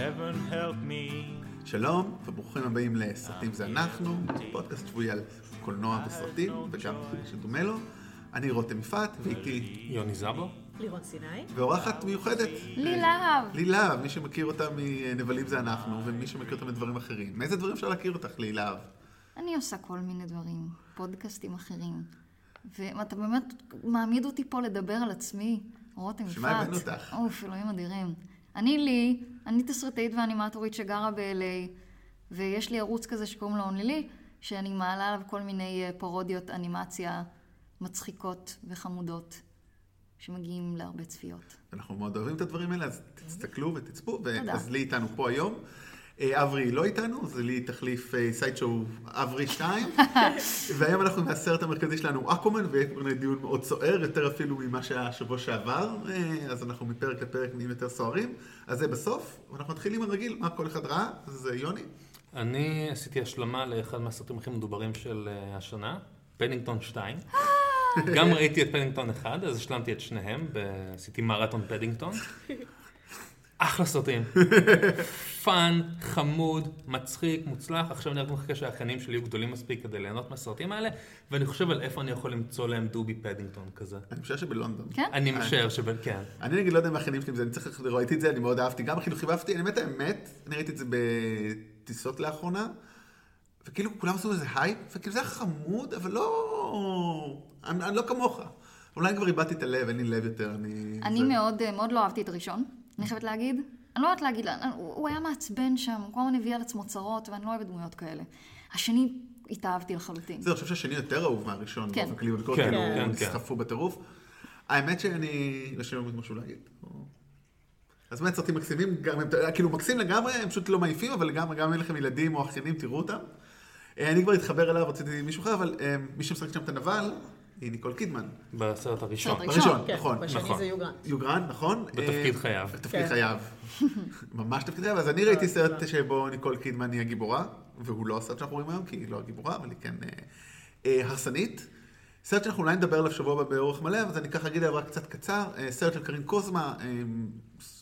heaven help me. שלום, וברוכים הבאים לסרטים זה אנחנו, פודקאסט שבועי על קולנוע וסרטים, וגם שדומה לו. אני רותם יפעת, ואיתי יוני זבו? לירון סיני. ואורחת מיוחדת. לי להב. לי להב, מי שמכיר אותה מנבלים זה אנחנו, ומי שמכיר אותה מדברים אחרים. מאיזה דברים אפשר להכיר אותך, לי להב? אני עושה כל מיני דברים, פודקאסטים אחרים. ואתה באמת מעמיד אותי פה לדבר על עצמי, רותם יפעת. שמה הבאנו אותך? אוף, אלוהים אדירים. אני לי, אני תסריטאית ואנימטורית שגרה ב-LA, ויש לי ערוץ כזה שקוראים לו Only Leigh, שאני מעלה עליו כל מיני אה, פרודיות אנימציה מצחיקות וחמודות, שמגיעים להרבה צפיות. אנחנו מאוד אוהבים את הדברים האלה, אז תסתכלו ותצפו. תודה. אז לי איתנו פה היום. אה, אברי לא איתנו, אז לי תחליף אה, sideshow אברי 2. והיום אנחנו מהסרט המרכזי שלנו אקווהמן, ויהיה כבר דיון מאוד סוער, יותר אפילו ממה שהיה השבוע שעבר. אה, אז אנחנו מפרק לפרק נהיים יותר סוערים. אז זה בסוף, ואנחנו מתחילים הרגיל, מה כל אחד ראה. אז אה, יוני. אני עשיתי השלמה לאחד מהסרטים הכי מדוברים של השנה, פדינגטון 2. גם ראיתי את פדינגטון 1, אז השלמתי את שניהם, ב- עשיתי מרתון פדינגטון. אחלה סרטים. fun, חמוד, מצחיק, מוצלח. עכשיו אני רק מחכה שהאחיינים שלי יהיו גדולים מספיק כדי ליהנות מהסרטים האלה, ואני חושב על איפה אני יכול למצוא להם דובי פדינגטון כזה. אני משער שבלונדון. כן? אני משער שבין, כן. אני נגיד לא יודע אם האחיינים שלי, אני צריך, ראיתי את זה, אני מאוד אהבתי, גם החינוכי אהבתי, אני באמת האמת, אני ראיתי את זה בטיסות לאחרונה, וכאילו כולם עשו איזה הייפ, וכאילו זה היה חמוד, אבל לא, אני, אני לא כמוך. אולי כבר איבדתי את הלב, אין לי לב יותר, אני... אני זה- מאוד, אה, מאוד לא אהבתי את הראשון, אני חייבת להגיד. אני לא יודעת להגיד, אני- הוא הוא היה מעצבן שם, הוא כל הזמן הביא על עצמו צרות, ואני לא אוהבת דמויות כאלה. השני, התאהבתי לחלוטין. זהו, אני חושב שהשני יותר אהוב מהראשון, כן. באופן כללי, בביקורת, כן, כאילו, כן, כן. נסחפו בטירוף. האמת שאני, יש לי משהו להגיד. אז באמת סרטים מקסימים, גם, הם, כאילו מקסים לגמרי, הם פשוט לא מעיפים, אבל גם, גם אם אין לכם ילדים או אחיינים, תראו אותם. אה, אני כבר אתחבר אליו, רציתי מישהו אחר, אבל אה, מי שמשחק שם את הנבל, היא ניקול קידמן. בסרט הראשון. בסרט בראשון, כן, נכון. בשני נכון. זה יוגרנט. יוגרן, נכון? בתפקיד אה, חייו. בתפקיד כן. חייו. ממש תפקיד חייו. אז אני ראיתי סרט שבו ניקול קידמן היא הגיבורה, והוא לא הסרט שאנחנו רואים היום, כי היא לא הגיבורה, אבל היא כן אה, אה, הרסנית. סרט שאנחנו אולי נדבר עליו שבוע הבא באורך מלא, אז אני ככה אגיד עליו רק קצת קצר. סרט של קרין קוסמה, אה,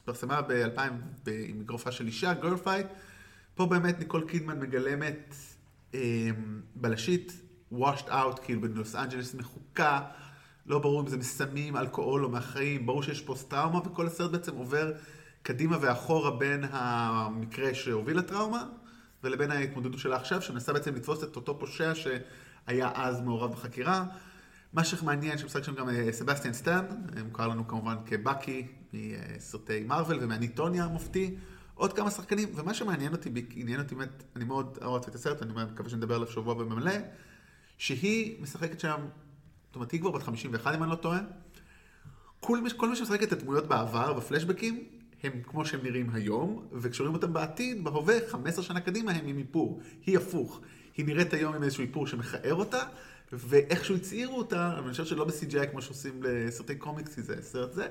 פרצה ב-2000 עם אגרופה של אישה, Girlfight. פה באמת ניקול קידמן מגלמת אה, בלשית, washed out, כאילו בלוס אנג'לס מחוקה, לא ברור אם זה מסמים, אלכוהול או מהחיים, ברור שיש פוסט טראומה, וכל הסרט בעצם עובר קדימה ואחורה בין המקרה שהוביל לטראומה, ולבין ההתמודדות שלה עכשיו, שמנסה בעצם לתפוס את אותו פושע שהיה אז מעורב בחקירה. מה שמעניין, שמשחק שם גם אה, סבסטיאן סטן, אה, מוכר לנו כמובן כבאקי מסרטי מארוול ומאניטוניה המופתי, עוד כמה שחקנים, ומה שמעניין אותי, עניין אותי באמת, אני מאוד אהבתי את הסרט, אני מקווה שנדבר עליו שבוע במלא, שהיא משחקת שם, זאת אומרת, היא כבר בת 51 אם אני לא טועה, כל מי, כל מי שמשחק את הדמויות בעבר, בפלשבקים, הם כמו שהם נראים היום, וכשרואים אותם בעתיד, בהווה, 15 שנה קדימה, הם עם איפור. היא הפוך. היא נראית היום עם איזשהו איפור שמכער אותה, ואיכשהו הצעירו אותה, אני חושב שלא ב-CGI כמו שעושים לסרטי קומיקס, כי זה סרט זה,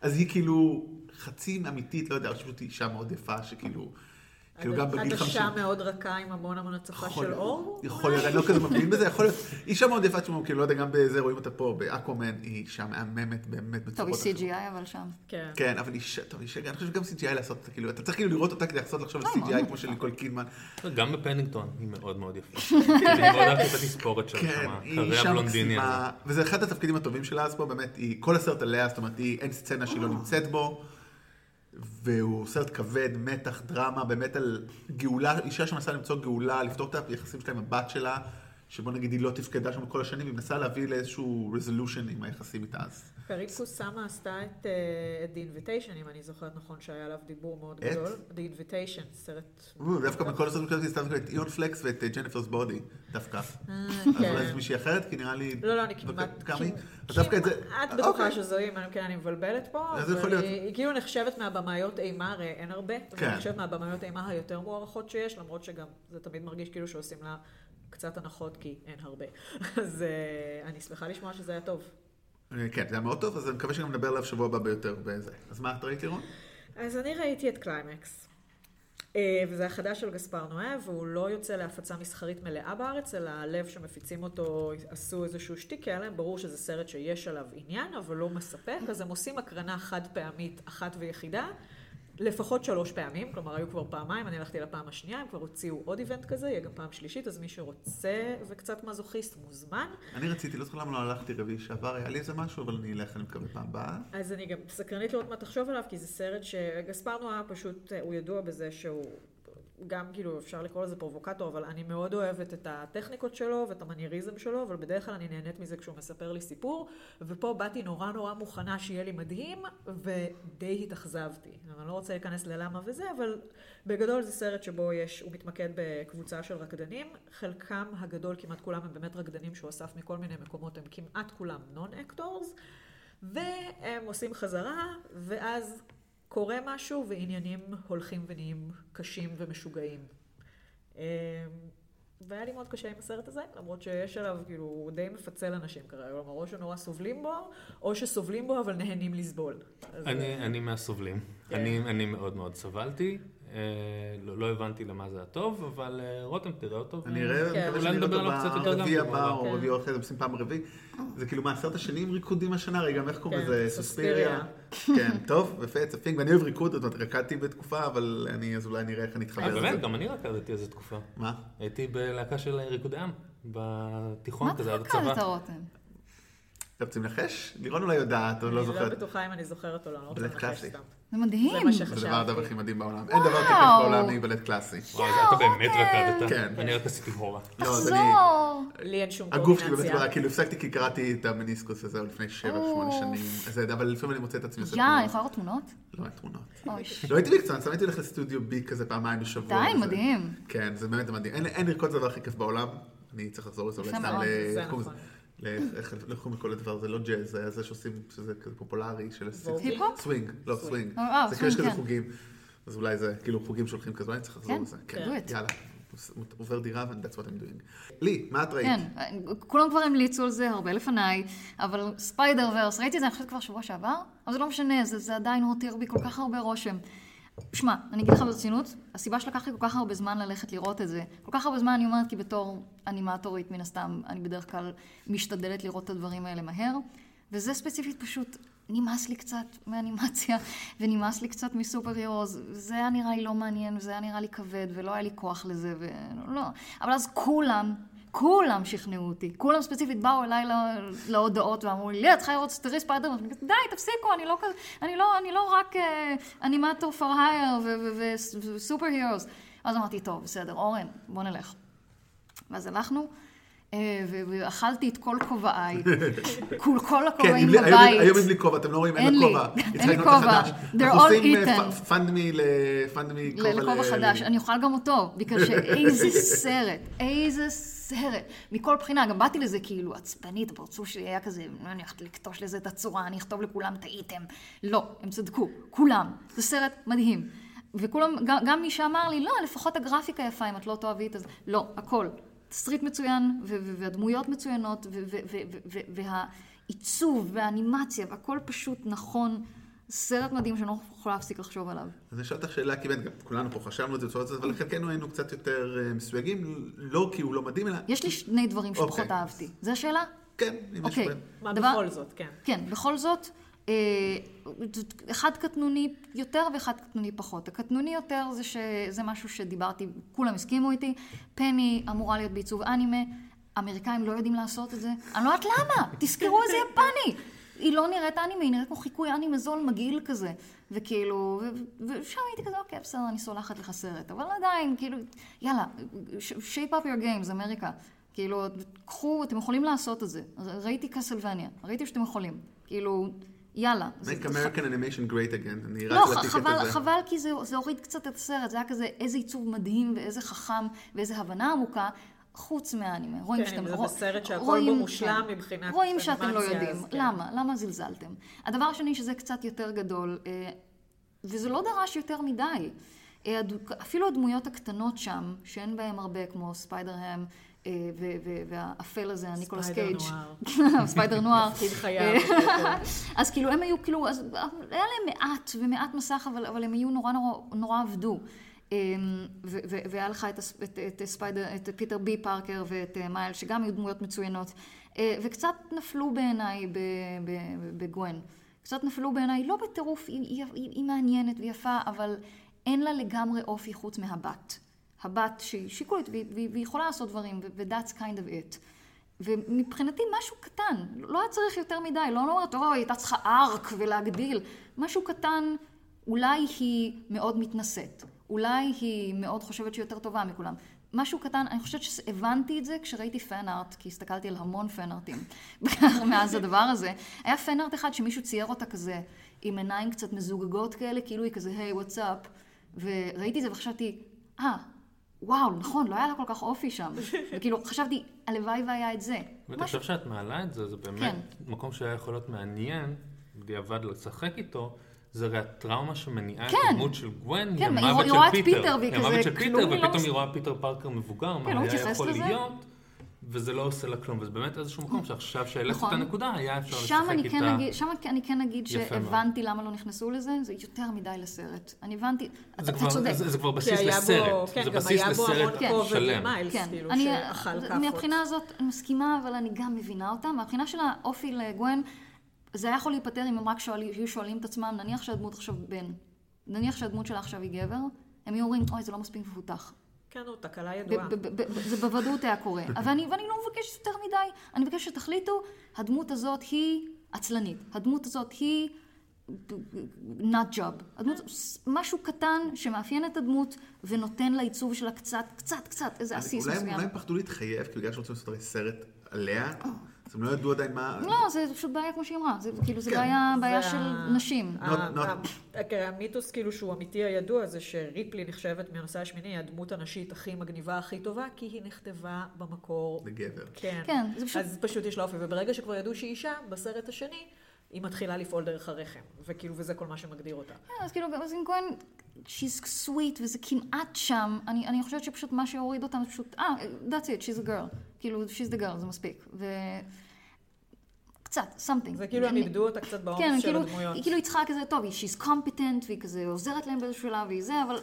אז היא כאילו חצי אמיתית, לא יודע, אני חושבת שהיא אישה מאוד יפה, שכאילו, כאילו גם בגיל 50. עדשה מאוד רכה עם המון המון הצפה של אור. יכול להיות, אני לא כזה מבין בזה, יכול להיות. אישה מאוד יפה, תשמעו, כאילו, לא יודע, גם בזה רואים אותה פה, באקומן, היא אישה מהממת באמת טוב, בצורות. היא CGI אבל שם. כן. כן, אבל אישה, טוב, אישה, אני חושב שגם CGI לעשות אותה, כאילו, אתה צריך כאילו לראות אותה כדי לעשות לחשוב על לא, CGI כמו מאוד של. ניקול קידמן. גם בפנינגטון היא מאוד מאוד יפה. אני מאוד אהבתי את התספורת שלה כן, שם, היא אישה הבלונדיני הזה. מקסימה, וזה אחד התפקידים הטובים שלה אז פה, באמת, היא, כל הסרט עליה, זאת אומרת, היא, אין סצנה שהיא לא נמצאת בו, והוא סרט כבד, מתח, דרמה, באמת על גאולה, אישה שמנסה למצוא גאולה, לפתור את היחסים שלה עם הבת שלה, שבוא נגיד היא לא תפקדה שם כל השנים, היא מנסה להביא לאיזשהו resolution עם היחסים איתה אז. קרין קוסאמה עשתה את אה, את The Invitation, אם אני זוכרת נכון, שהיה עליו דיבור מאוד? גדול. The Invitation, סרט... או, דווקא מכל הסרטים כאלה הסתכלתי את איון פלקס ואת ג'ניפרס בודי, דווקא. אה, אז כן. אולי זה מישהי אחרת, כי נראה לי... לא, לא, אני כמעט... כמעט-. את אוקיי. בטוחה שזו היא, אם כן אני מבלבלת פה. אז זה יכול להיות. היא כאילו נחשבת מהבמאיות אימה, הרי אין הרבה. כן. היא נחשבת מהבמאיות אימה היותר מוערכות שיש, למרות שגם זה תמיד מרגיש כאילו שעושים לה קצת הנחות, כי אין הרבה. אז אה, אני שמחה לשמוע שזה היה טוב. אה, כן, זה היה מאוד טוב, אז אני מקווה שגם נדבר עליו שבוע הבא ביותר בזה. אז מה את ראית, לירון? אז אני ראיתי את קליימקס. אה, וזה החדש של גספר נואה, והוא לא יוצא להפצה מסחרית מלאה בארץ, אלא הלב שמפיצים אותו עשו איזשהו שטיק, היה להם ברור שזה סרט שיש עליו עניין, אבל לא מספק, אז הם עושים הקרנה חד פעמית אחת ויחידה, לפחות שלוש פעמים, כלומר היו כבר פעמיים, אני הלכתי לפעם השנייה, הם כבר הוציאו עוד event כזה, יהיה גם פעם שלישית, אז מי שרוצה וקצת מזוכיסט מוזמן. אני רציתי, לא זוכר למה לא הלכתי רביעי שעבר, היה לי איזה משהו, אבל אני אלך, אני מקווה פעם הבאה. אז אני גם סקרנית לראות מה תחשוב עליו, כי זה סרט שגספר נועה פשוט, הוא ידוע בזה שהוא גם כאילו אפשר לקרוא לזה פרובוקטור, אבל אני מאוד אוהבת את הטכניקות שלו ואת המנייריזם שלו, אבל בדרך כלל אני נהנית מזה כשהוא מספר לי סיפור, ופה באתי נורא נורא מוכנה שיהיה לי מדהים, ודי התאכזבתי. אני לא רוצה להיכנס ללמה וזה, אבל בגדול זה סרט שבו יש, הוא מתמקד בקבוצה של רקדנים, חלקם הגדול, כמעט כולם הם באמת רקדנים שהוא אסף מכל מיני מקומות, הם כמעט כולם non-actors, והם עושים חזרה, ואז קורה משהו ועניינים הולכים ונהיים קשים ומשוגעים. אמ, והיה לי מאוד קשה עם הסרט הזה, למרות שיש עליו, כאילו, הוא די מפצל אנשים כרגע, כלומר, או שנורא סובלים בו, או שסובלים בו אבל נהנים לסבול. אני, אני מהסובלים. כן. אני, אני מאוד מאוד סבלתי. אה, לא, לא הבנתי למה זה הטוב, אבל אה, רותם תראה אותו. אני אראה, כן. מקווה שאני אראה אותו ברביעי הבא או רביעי אחרי זה, עושים פעם רביעי. זה כאילו מהסרט השני עם ריקודים השנה, רגע, איך קוראים כן, לזה? סוספיריה. כן, טוב, יפה, צפינג, ואני אוהב ריקוד, זאת אומרת, רקדתי בתקופה, אבל אני, אז אולי נראה איך אני אתחבר אה, לזה. באמת, גם אני רקדתי איזה תקופה. מה? הייתי בלהקה של ריקודי עם, בתיכון מה אתה כזה, עד רקדת, הצבא. רותם? אתם רוצים לנחש? לירון אולי יודעת, או לא אני לא זוכרת. בטוחה אם אני זוכרת או לא, אני לא רוצה לנחש קלאסי. סתם. זה מדהים. זה מה זה הדבר שחשבתי. הכי מדהים בעולם. אין דבר כיף וואו. בעולם מבלט קלאסי. וואי, זה אתה באמת רקדת. כן. אני רק עשיתי הורה. לא, אז אני... תחזור. לי אין שום הגוף שלי באמת קורדינציה. כבר, כאילו הפסקתי כי קראתי את המניסקוס הזה לפני שבע, שמונה שנים. אז זה- אבל לפעמים אני מוצא את עצמי עושה יא, אני תמונות. יכולה לראות תמונות? לא, אין תמונות. אוי. לא הייתי מקצוען, סתם הייתי הולך לסטודיו בי כזה פעמיים בשבוע. די, מדהים. כן, זה באמת מדהים. אין- אין לרקוד זה הדבר הכי כיף בעולם. אני צריך לחזור לזה, אולי סתם ל... איך קוראים לכל הדבר? זה לא ג'אז, זה זה שעושים, שזה כזה פופולרי של? היפ-הופ? סווינג, לא סווינג. אה, זה כאילו יש כזה כן. חוגים. אז אולי זה כאילו חוגים שהולכים כזה, אולי אני צריך לחזור כן, לזה. כן. it. יאללה. עובר דירה ו- that's what I'm doing. לי, מה את ראית? כן, כולם כבר המליצו על זה הרבה לפניי, אבל Spider-Verse, ראיתי את זה אני חושבת כבר שבוע שעבר, אבל זה לא משנה, זה, זה עדיין הותיר בי כל כך הרבה רושם. שמע, אני אגיד לך ברצינות, הסיבה שלקח לי כל כך הרבה זמן ללכת לראות את זה, כל כך הרבה זמן אני אומרת כי בתור אנימטורית מן הסתם, אני בדרך כלל משתדלת לראות את הדברים האלה מהר, וזה ספציפית פשוט נמאס לי קצת מאנימציה, ונמאס לי קצת מסופר הירוז, זה היה נראה לי לא מעניין, וזה היה נראה לי כבד, ולא היה לי כוח לזה, ולא, אבל אז כולם, כולם שכנעו אותי, כולם ספציפית באו אליי לה- להודעות ואמרו לי, ליה, את צריכה לראות תראי ספיידרמן, ואני כזה, די, תפסיקו, אני לא כזה, אני לא, אני לא רק אה, אנימטור פור הייר וסופר הירוס. אז אמרתי, טוב, בסדר, אורן, בוא נלך. ואז הלכנו, אה, ואכלתי את כל כובעיי, כל, כן, הכובעים לי- בבית. היום אין לי כובע, אתם לא רואים, אין לי, כובע. אין לי כובע. They're all עושים eaten. לפאנדמי כובע. לכובע חדש, אני אוכל גם אותו, בגלל שאיזה סרט, איזה סרט. מכל בחינה, גם באתי לזה כאילו עצבנית, הפרצוף שלי היה כזה, "לא, אני הולכת לקטוש לזה את הצורה, אני אכתוב לכולם טעיתם. לא, הם צדקו, כולם. זה סרט מדהים. וכולם, גם, מי שאמר לי, לא, לפחות הגרפיקה יפה, אם את לא תאהבי את זה. לא, הכל. תסריט מצוין, והדמויות מצוינות, והעיצוב, והאנימציה, והכל פשוט נכון. סרט מדהים שאני לא יכולה להפסיק לחשוב עליו. אז אני אשאל אותך שאלה, כי באמת, גם כולנו פה חשבנו את זה בצורה הזאת, אבל חלקנו היינו קצת יותר אה, מסויגים, לא כי הוא לא מדהים, אלא... יש לי שני דברים שפחות אוקיי. אהבתי. זו השאלה? כן, אם יש... אוקיי. בהם. מה בכל זאת, כן. כן, בכל זאת, אה, אחד קטנוני יותר ואחד קטנוני פחות. הקטנוני יותר זה שזה משהו שדיברתי, כולם הסכימו איתי. פני אמורה להיות בעיצוב אנימה, אמריקאים לא יודעים לעשות את זה. אני לא יודעת למה, תזכרו איזה יפני. היא לא נראית אנימה, היא נראית כמו חיקוי אנימה זול מגעיל כזה. וכאילו, ושם הייתי כזה, אוקיי, בסדר, אני סולחת לך סרט. אבל עדיין, כאילו, יאללה, shape up your games, אמריקה. כאילו, קחו, אתם יכולים לעשות את זה. ראיתי קסלווניה, ראיתי שאתם יכולים. כאילו, יאללה. זה- make American animation great again, אני לא, רץ לטיקט חבל, הזה. חבל כי זה, זה הוריד קצת את הסרט, זה היה כזה איזה עיצוב מדהים ואיזה חכם ואיזה הבנה עמוקה, חוץ מהאנימה. רואים כן, שאתם... זה רוא- בסרט שהכל רואים- בו מושלם כן. מבחינת רואים שאתם לא אנימציה, יודעים. כן. למה? למה זלזלתם? הדבר השני שזה קצת יותר גדול, אה, וזה לא דרש יותר מדי. אה, אפילו הדמויות הקטנות שם, שאין בהן הרבה, כמו ספיידר-הם, אה, והאפל הזה, הניקולס ספיידר קייג', נואר. ספיידר נואר. תפקיד חייו. אז כאילו הם היו כאילו, היה להם מעט זמן מסך, אבל, הם היו נורא, נורא עבדו. אמ, והיה לך את, את, את, ספיידר, את פיטר בי פארקר ואת אה, מיילס, שגם היו דמויות מצוינות, אה, וקצת נפלו בעיניי ב- ב- בגוון. קצת נפלו בעיניי, לא בטירוף, היא, היא, היא, היא מעניינת ויפה, אבל אין לה לגמרי אופי חוץ מהבת. הבת שהיא שיקולית והיא, יכולה לעשות דברים, ו-that's kind of it. ומבחינתי משהו קטן, לא היה צריך יותר מדי, לא אומרת, אוי, הייתה צריכה ארק ולהגדיל. משהו קטן, אולי היא מאוד מתנשאת, אולי היא מאוד חושבת שהיא יותר טובה מכולם. משהו קטן, אני חושבת שהבנתי את זה כשראיתי פן ארט, כי הסתכלתי על המון פן ארטים מאז הדבר הזה. היה פן ארט אחד שמישהו צייר אותה כזה, עם עיניים קצת מזוגגות כאלה, כאילו היא כזה, היי, וואטס אפ, וראיתי את זה וחשבתי, אה, וואו, נכון, לא היה לה כל כך אופי שם. וכאילו, חשבתי, הלוואי והיה את זה. ואתה חושב שאת מעלה את זה, זה באמת כן. מקום שהיה יכול להיות מעניין, בדיעבד לשחק איתו. זה הרי הטראומה שמניעה את כן. הדמות של גוון, כן, היא המוות רואה של את פיטר. פיטר והיא היא המוות כזה, של פיטר, כלום היא לא ופתאום היא רואה פיטר פארקר מבוגר, מה כן, לא היה יכול לזה. להיות, וזה לא עושה לה כלום. וזה באמת איזשהו מקום שעכשיו שהעלית את נכון. הנקודה, היה אפשר לשחק כן איתה. אגיד, שם אני כן אגיד מאוד. שהבנתי למה לא נכנסו לזה, זה יותר מדי לסרט. אני הבנתי, אתה זה כבר- צודק. זה- זה כבר בסיס היה בו, לסרט. כן, זה גם בסיס היה בו המון לסרט כובד שלם. ומיילס, כן, כאילו, שאכל כאפות. מהבחינה הזאת אני מסכימה, אבל אני גם מבינה אותה. מהבחינה של האופי לגwen, זה היה יכול להיפטר אם הם רק שואלים, היו שואלים את עצמם, נניח שהדמות עכשיו בן, נניח שהדמות שלה עכשיו היא גבר, הם היו אומרים, אוי, זה לא מספיק מפותח. כן, נו, תקלה ידועה. זה בוודאות היה קורה. אבל אני, ואני לא מבקשת יותר מדי, אני מבקשת שתחליטו, הדמות הזאת היא עצלנית. הדמות הזאת היא not job. הדמות, משהו קטן שמאפיין את הדמות ונותן לעיצוב שלה קצת, קצת, קצת, איזה עסיס מסוים. אולי הם פחדו להתחייב, כי בגלל שרוצים לעשות סרט עליה, אז הם לא ידעו עדיין מה... לא, זה פשוט בעיה כמו שהיא אמרה, זה כאילו, זה כן. בעיה, של נשים. Not- ה- כן, המיתוס כאילו שהוא אמיתי הידוע זה שריפלי נחשבת מהנושא השמיני, הדמות הנשית הכי מגניבה, הכי טובה, כי היא נכתבה במקור. לגבר. כן. כן, זה פשוט- אז פשוט יש לה אופי, וברגע שכבר ידעו שהיא אישה, בסרט השני, היא מתחילה לפעול דרך הרחם, וכאילו, וזה כל מה שמגדיר אותה. כן, אז כאילו, אז עם כהן, she's sweet, וזה כמעט שם. אני, אני חושבת שפשוט מה שהוריד אותם זה פשוט, אה, that's it, she's a girl. כאילו, she's the girl, זה מספיק. ו... קצת, something. זה כאילו הם אני- איבדו אותה קצת כן, בעומס של כאילו, הדמויות. היא כאילו היא צריכה כזה, טוב, היא she's competent, והיא כזה עוזרת להם באיזשהו שלב, והיא זה, אבל...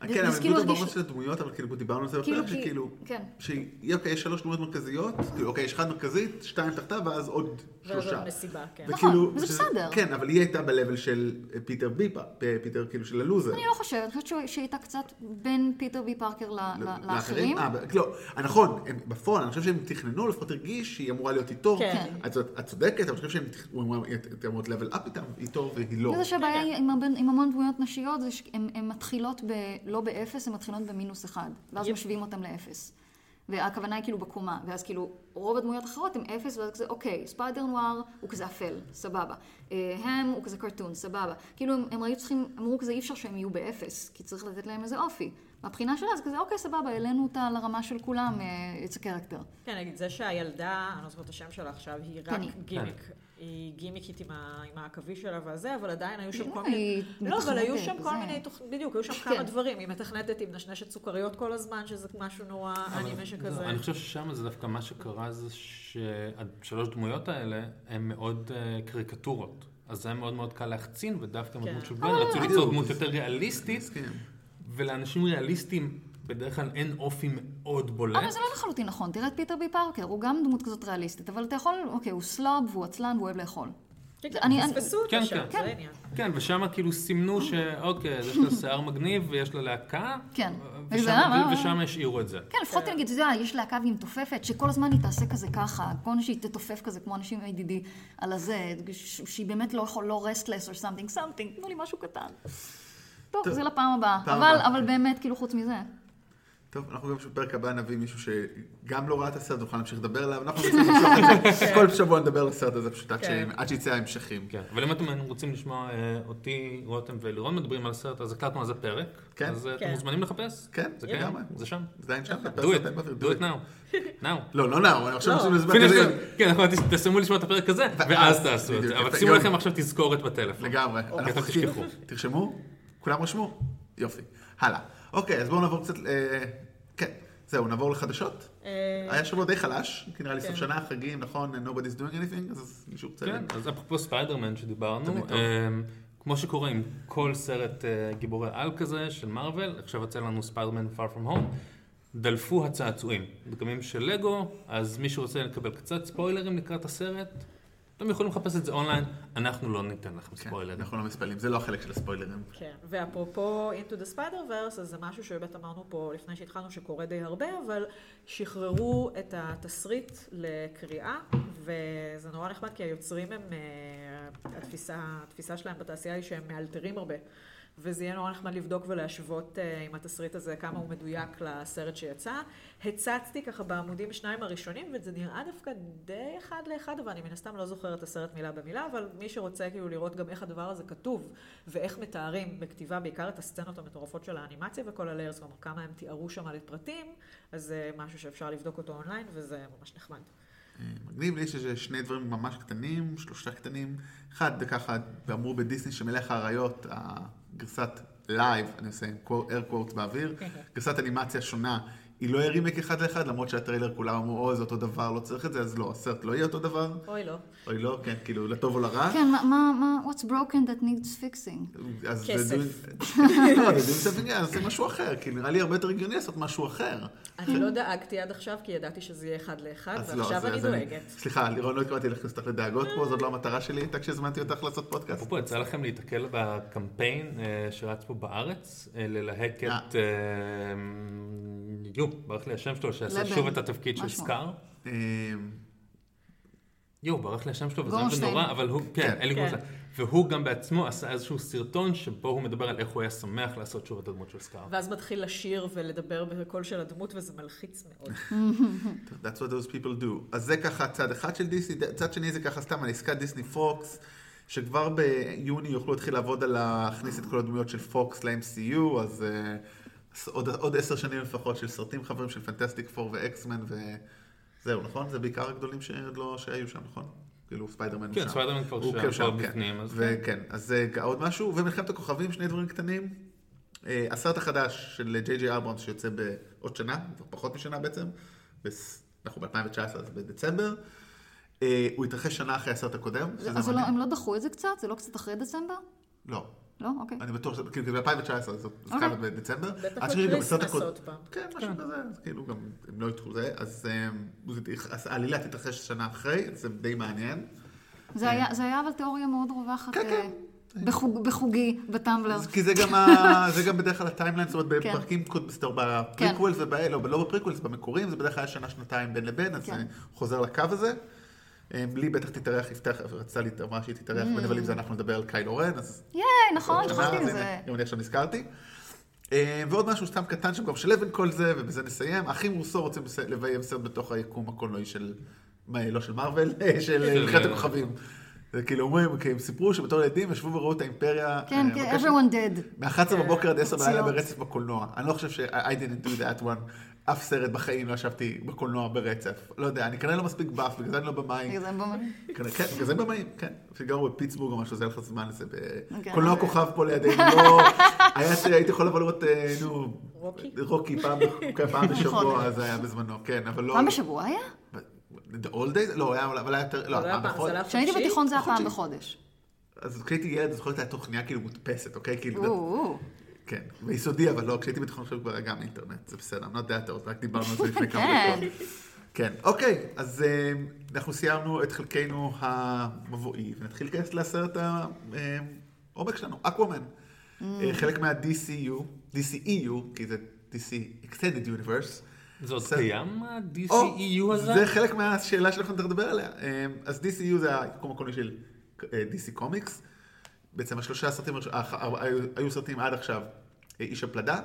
כן, וזה אבל הם כאילו איבדו את הרגיש- הבמה של הדמויות, אבל כאילו דיברנו על זה כאילו, בפרק, כי- שכאילו, כן. שהיא, אוקיי, יש שלוש דמויות מרכזיות, כאילו, אוקיי, יש אחת מרכזית, שתיים תחתיו, ואז עוד שלושה. מסיבה, כן. נכון, שזה- בסדר. כן, אבל היא הייתה ב-level של אה, פיטר בי פה, אה, פיטר כאילו של הלוזר. אני לא חושבת, אני חושבת שהיא הייתה קצת בין פיטר בי פארקר ל- ל- לאחרים. אה, לא, נכון, בפועל, אני חושב שהם תכננו, לפחות הרגיש שהיא אמורה להיות איתו. כן. את צודק- את צודקת, אבל אני חושב שהם תכ- הוא אמר, "את- אתם אמורות level up איתם, איתו, והיא לא. וזה שהבעיה כן, עם המון דמויות נשיות, זה שהן הן מתחילות לא באפס, הן מתחילות במינוס אחד, ואז. משווים אותן לאפס. והכוונה היא כאילו בקומה, ואז כאילו רוב הדמויות האחרות הן אפס, ואז כזה, אוקיי, ספיידר נואר הוא כזה אפל, סבבה. אה, הם הוא כזה קרטון, סבבה. כאילו הם, הם היו צריכים, הם אמרו כזה, אי אפשר שהם יהיו באפס, כי צריך לתת להם איזה אופי. מהבחינה שלה זה כזה, אוקיי, סבבה, העלינו אותה לרמה של כולם, אה, it's a character. כן, נגיד, זה שהילדה, אני לא זוכרת את השם שלה עכשיו, היא רק. גימיק. היא גימיקית עם ה- עם העכביש שלה והזה, אבל עדיין היו שם כל היא מיני... לא, אבל היו שם כל. מיני, תוכ- בדיוק, היו שם כן. כמה דברים. היא מתכנתת עם מנשנשת סוכריות כל הזמן, שזה משהו נורא אנימה שכזה. לא, אני חושב ששם זה דווקא מה שקרה זה שהשלוש דמויות האלה הן מאוד אה, קריקטורות. אז זה היה מאוד מאוד קל להחצין, ודווקא עם כן. הדמות של גוון רצו ליצור. דמות יותר ריאליסטית, מסכים. ולאנשים ריאליסטים בדרך כלל אין אופי מאוד בולט. אבל זה לא לחלוטין נכון, תראה את פיטר בי פארקר, הוא גם דמות כזאת ריאליסטית, אבל אתה יכול, אוקיי, הוא סלוב, והוא עצלן, והוא אוהב לאכול. כן, כן, אני- פספסו כן, אותה שם, כן. זה העניין. כן, ושם כאילו סימנו שאוקיי, אז יש לה שיער מגניב ויש לה להקה, כן. ושם- אה, השאירו את זה. כן, לפחות נגיד, אתה יודע, יש להקה והיא מתופפת, שכל הזמן היא תעשה כזה ככה, כל שהיא תתופף כזה כמו אנשים ADD על הזה, שהיא באמת לא יכול, לא רסטלס או something, something, תנו לי משהו קטן. טוב, טוב, זה לפעם הבאה. פעם אבל, הבאה. אבל באמת, כאילו, חוץ מזה. טוב, אנחנו גם בפרק הבא נביא מישהו שגם לא ראה את הסרט, נוכל להמשיך לדבר עליו, אנחנו רוצים למשוך את זה, כל שבוע נדבר על הסרט הזה, פשוט עד ש- כן. שיצא ההמשכים. כן, אבל אם אתם רוצים לשמוע אה, אותי, רותם ולירון מדברים על הסרט, אז הקלטנו על זה פרק. כן. אז אה, אתם כן. מוזמנים לחפש. כן, זה לגמרי. קיים, זה שם. זה עדיין שם, do it, do it now. now. לא, לא נאו, אני עכשיו לא. עושים לזה כזה. כן, אנחנו תסיימו לשמוע את הפרק הזה, ואז- תעשו את זה. אבל שימו לכם עכשיו תזכורת בטלפון. לגמרי. אתם אנחנו תשכחו. תרשמו? כולם רשמו? יופי. הלאה. אוקיי, אז בואו נעבור קצת, כן, זהו, נעבור לחדשות. אה, היה שבוע די חלש, כי נראה לי סוף כן. שנה, חגים, נכון, nobody's doing anything, אז מישהו רוצה... כן, אז אפרופו ספיידרמן שדיברנו. אמ, כמו שקורה עם כל סרט אה, גיבורי על כזה של מארוול, עכשיו יוצא לנו ספיידרמן far from home, דלפו הצעצועים, דגמים של לגו, אז מי שרוצה לקבל קצת ספוילרים לקראת הסרט, אתם יכולים לחפש את זה אונליין, אנחנו לא ניתן לכם כן, ספוילרים. אנחנו לא מספלים, זה לא החלק של הספוילרים. כן, ואפרופו Into the Spider-Verse, אז זה משהו שבאמת אמרנו פה לפני שהתחלנו שקורה די הרבה, אבל שחררו את התסריט לקריאה, וזה נורא נחמד כי היוצרים הם, אה, התפיסה, התפיסה שלהם בתעשייה היא שהם מאלתרים הרבה. וזה יהיה נורא נחמד לבדוק ולהשוות uh, עם התסריט הזה כמה הוא מדויק לסרט שיצא. הצצתי ככה בעמודים שניים הראשונים, וזה נראה דווקא די אחד לאחד, אבל אני מן הסתם לא זוכרת את הסרט מילה במילה, אבל מי שרוצה כאילו לראות גם איך הדבר הזה כתוב, ואיך מתארים בכתיבה בעיקר את הסצנות המטורפות של האנימציה וכל הליירס, כלומר כמה הם תיארו שם לפרטים, אז זה משהו שאפשר לבדוק אותו אונליין, וזה ממש נחמד. אה, מגניב לי שזה שני דברים ממש קטנים, שלושה קטנים. אחד, ככה, ואמרו בדיסני שמלך האריות, הגרסת live, אני עושה air quotes באוויר, גרסת אנימציה שונה. היא לא הרימק אחד לאחד, למרות שהטריילר כולם אמרו, אוי, זה אותו דבר, לא צריך את זה, אז לא, הסרט לא יהיה אותו דבר. אוי לא. אוי לא, כן, כאילו, לטוב או לרע. כן, מה, מה, what's broken that needs fixing? אז כסף. זה לא, זה אז משהו אחר, כי נראה לי הרבה יותר הגיוני לעשות משהו אחר. אני לא דאגתי עד עכשיו, כי ידעתי שזה יהיה אחד לאחד, אז לא, ועכשיו אז- אני אז דואגת. סליחה, לירון, לא התכוונתי להכניס אותך לדאגות פה, זאת לא המטרה שלי הייתה כשהזמנתי אותך לעשות פודקאסט. אפרופו, יצא לכם להתקל בקמפיין אה, שרץ פה בארץ, אה, ללהק אה. את... יו, ברח לי השם שלו, שעשה לבן. שוב את התפקיד של? סקאר. אה, יו, ברח לי השם שלו, וזה גורנשטיין. נורא, אבל הוא, כן, כן. אלי כן. גורנשטיין. והוא גם בעצמו עשה איזשהו סרטון שבו הוא מדבר על איך הוא היה שמח לעשות שוב את הדמות של סקאר. ואז מתחיל לשיר ולדבר בקול של הדמות, וזה מלחיץ מאוד. That's what those people do. אז זה ככה צד אחד של דיסני, צד שני זה ככה סתם על עסקת דיסני פוקס, שכבר ביוני יוכלו להתחיל לעבוד על להכניס את כל הדמויות של פוקס ל-MCU, אז uh, עוד, עוד עשר שנים לפחות של סרטים חדשים של פנטסטיק פור ואקסמן וזהו, נכון? זה בעיקר הגדולים שעוד לא, שהיו שם, נכון? כאילו ספיידרמן הוא כן, שם. ספיידרמן כבר שם, כן כבר כן. בפנים, אז וכן, אז זה עוד משהו, ומלחמת הכוכבים, שני דברים קטנים. אה, הסרט החדש של ג'יי ג'יי אברמס שיוצא בעוד שנה, פחות משנה בעצם, אנחנו ב-2019, אז בדצמבר. אה, הוא התרחש שנה אחרי הסרט הקודם, אז לא. הם לא דחו את זה קצת? זה לא קצת אחרי דצמבר? לא, לא? אוקיי. אני בטוח, שזה- כאילו זה ב-2019, אז זה אוקיי. כאן בדצמבר. בטח עד שראיתי גם בסרט לקריסמס הקודם- עוד פעם. כן, משהו כזה, אז כאילו גם, הם לא ידחו זה, אז אה, זה- אז העלילה תתרחש שנה אחרי, זה די מעניין. זה היה, זה היה אבל תיאוריה מאוד רווחת. כן, אה, כן. בחוג, בחוגי, בטמבלר. כי זה גם, ה... זה גם בדרך כלל ה timeline, זאת אומרת, כן. בפרקים, אומרת, ב prequels ובאלה, לא, לא ב prequels, במקורים, זה בדרך כלל היה שנה-שנתיים בין לבין, אז כן. זה חוזר לקו הזה. אה, לי בטח תתארח, יפתח, רצתה לי, אמרה שהיא תתארח, בנבלים זה אנחנו נדבר על קיילו רן, אז... ייי, נכון, שכחתי מזה. גם אני עכשיו נזכרתי. אה, ועוד משהו סתם קטן שגם משלב בין כל זה, ובזה נסיים. האחים רוסו רוצים לביים סרט בתוך היקום הקולנועי של, לא של מארוול, של של- מלחמת הכוכבים. זה כאילו אומרים, כי הם סיפרו שבתור ילדים ישבו וראו את האימפריה. כן, אה, כן, everyone dead. מ-11 בבוקר עד 10 בלילה. ברצף בקולנוע. אני לא חושב ש- I didn't do that one. אף סרט בחיים לא ישבתי בקולנוע ברצף. לא יודע, אני כנראה לא מספיק באף, בגלל זה אני לא במאי. בגלל זה הם במאי. כנראה- כן, בגלל זה במאים, כן. שגרו בפיטסבורג או משהו, זה היה לך זמן לזה. כן. בקולנוע כוכב פה לידינו, לא... היה שהייתי יכול לבוא לראות, אה, נו... רוקי? רוקי פעם כן, בשבוע, נכון. אז זה היה בזמנו, כן, אבל לא... פעם בשבוע היה? The old days? לא, היה, אבל היה יותר... לא, פעם בחודש. כשהייתי? בתיכון זה היה פעם. בחודש. אז כשהייתי ילד, אני זוכר את התוכניה כאילו מודפסת, אוקיי? כאילו, כן, ביסודי, אבל לא, כשהייתי בתיכון עכשיו כבר היה גם אינטרנט, זה בסדר, I'm not that old, רק דיברנו על זה לפני כמה כן. דקות. כן, אוקיי, אז אה, אנחנו סיימנו את חלקנו המבואי, ונתחיל להיכנס לסרט העמוק שלנו, אקוואמן. Mm. חלק מה-DCU, DCEU, כי זה DC Extended Universe. זה עוד. קיים, ה-DCEU הזה? זה חלק מהשאלה שאנחנו נדבר עליה. אה, אז DCU זה היקום הקולנועי של אה, DC קומיקס. בעצם השלושה הסרטים, אה, אה, היו- סרטים עד עכשיו, אה, איש הפלדה,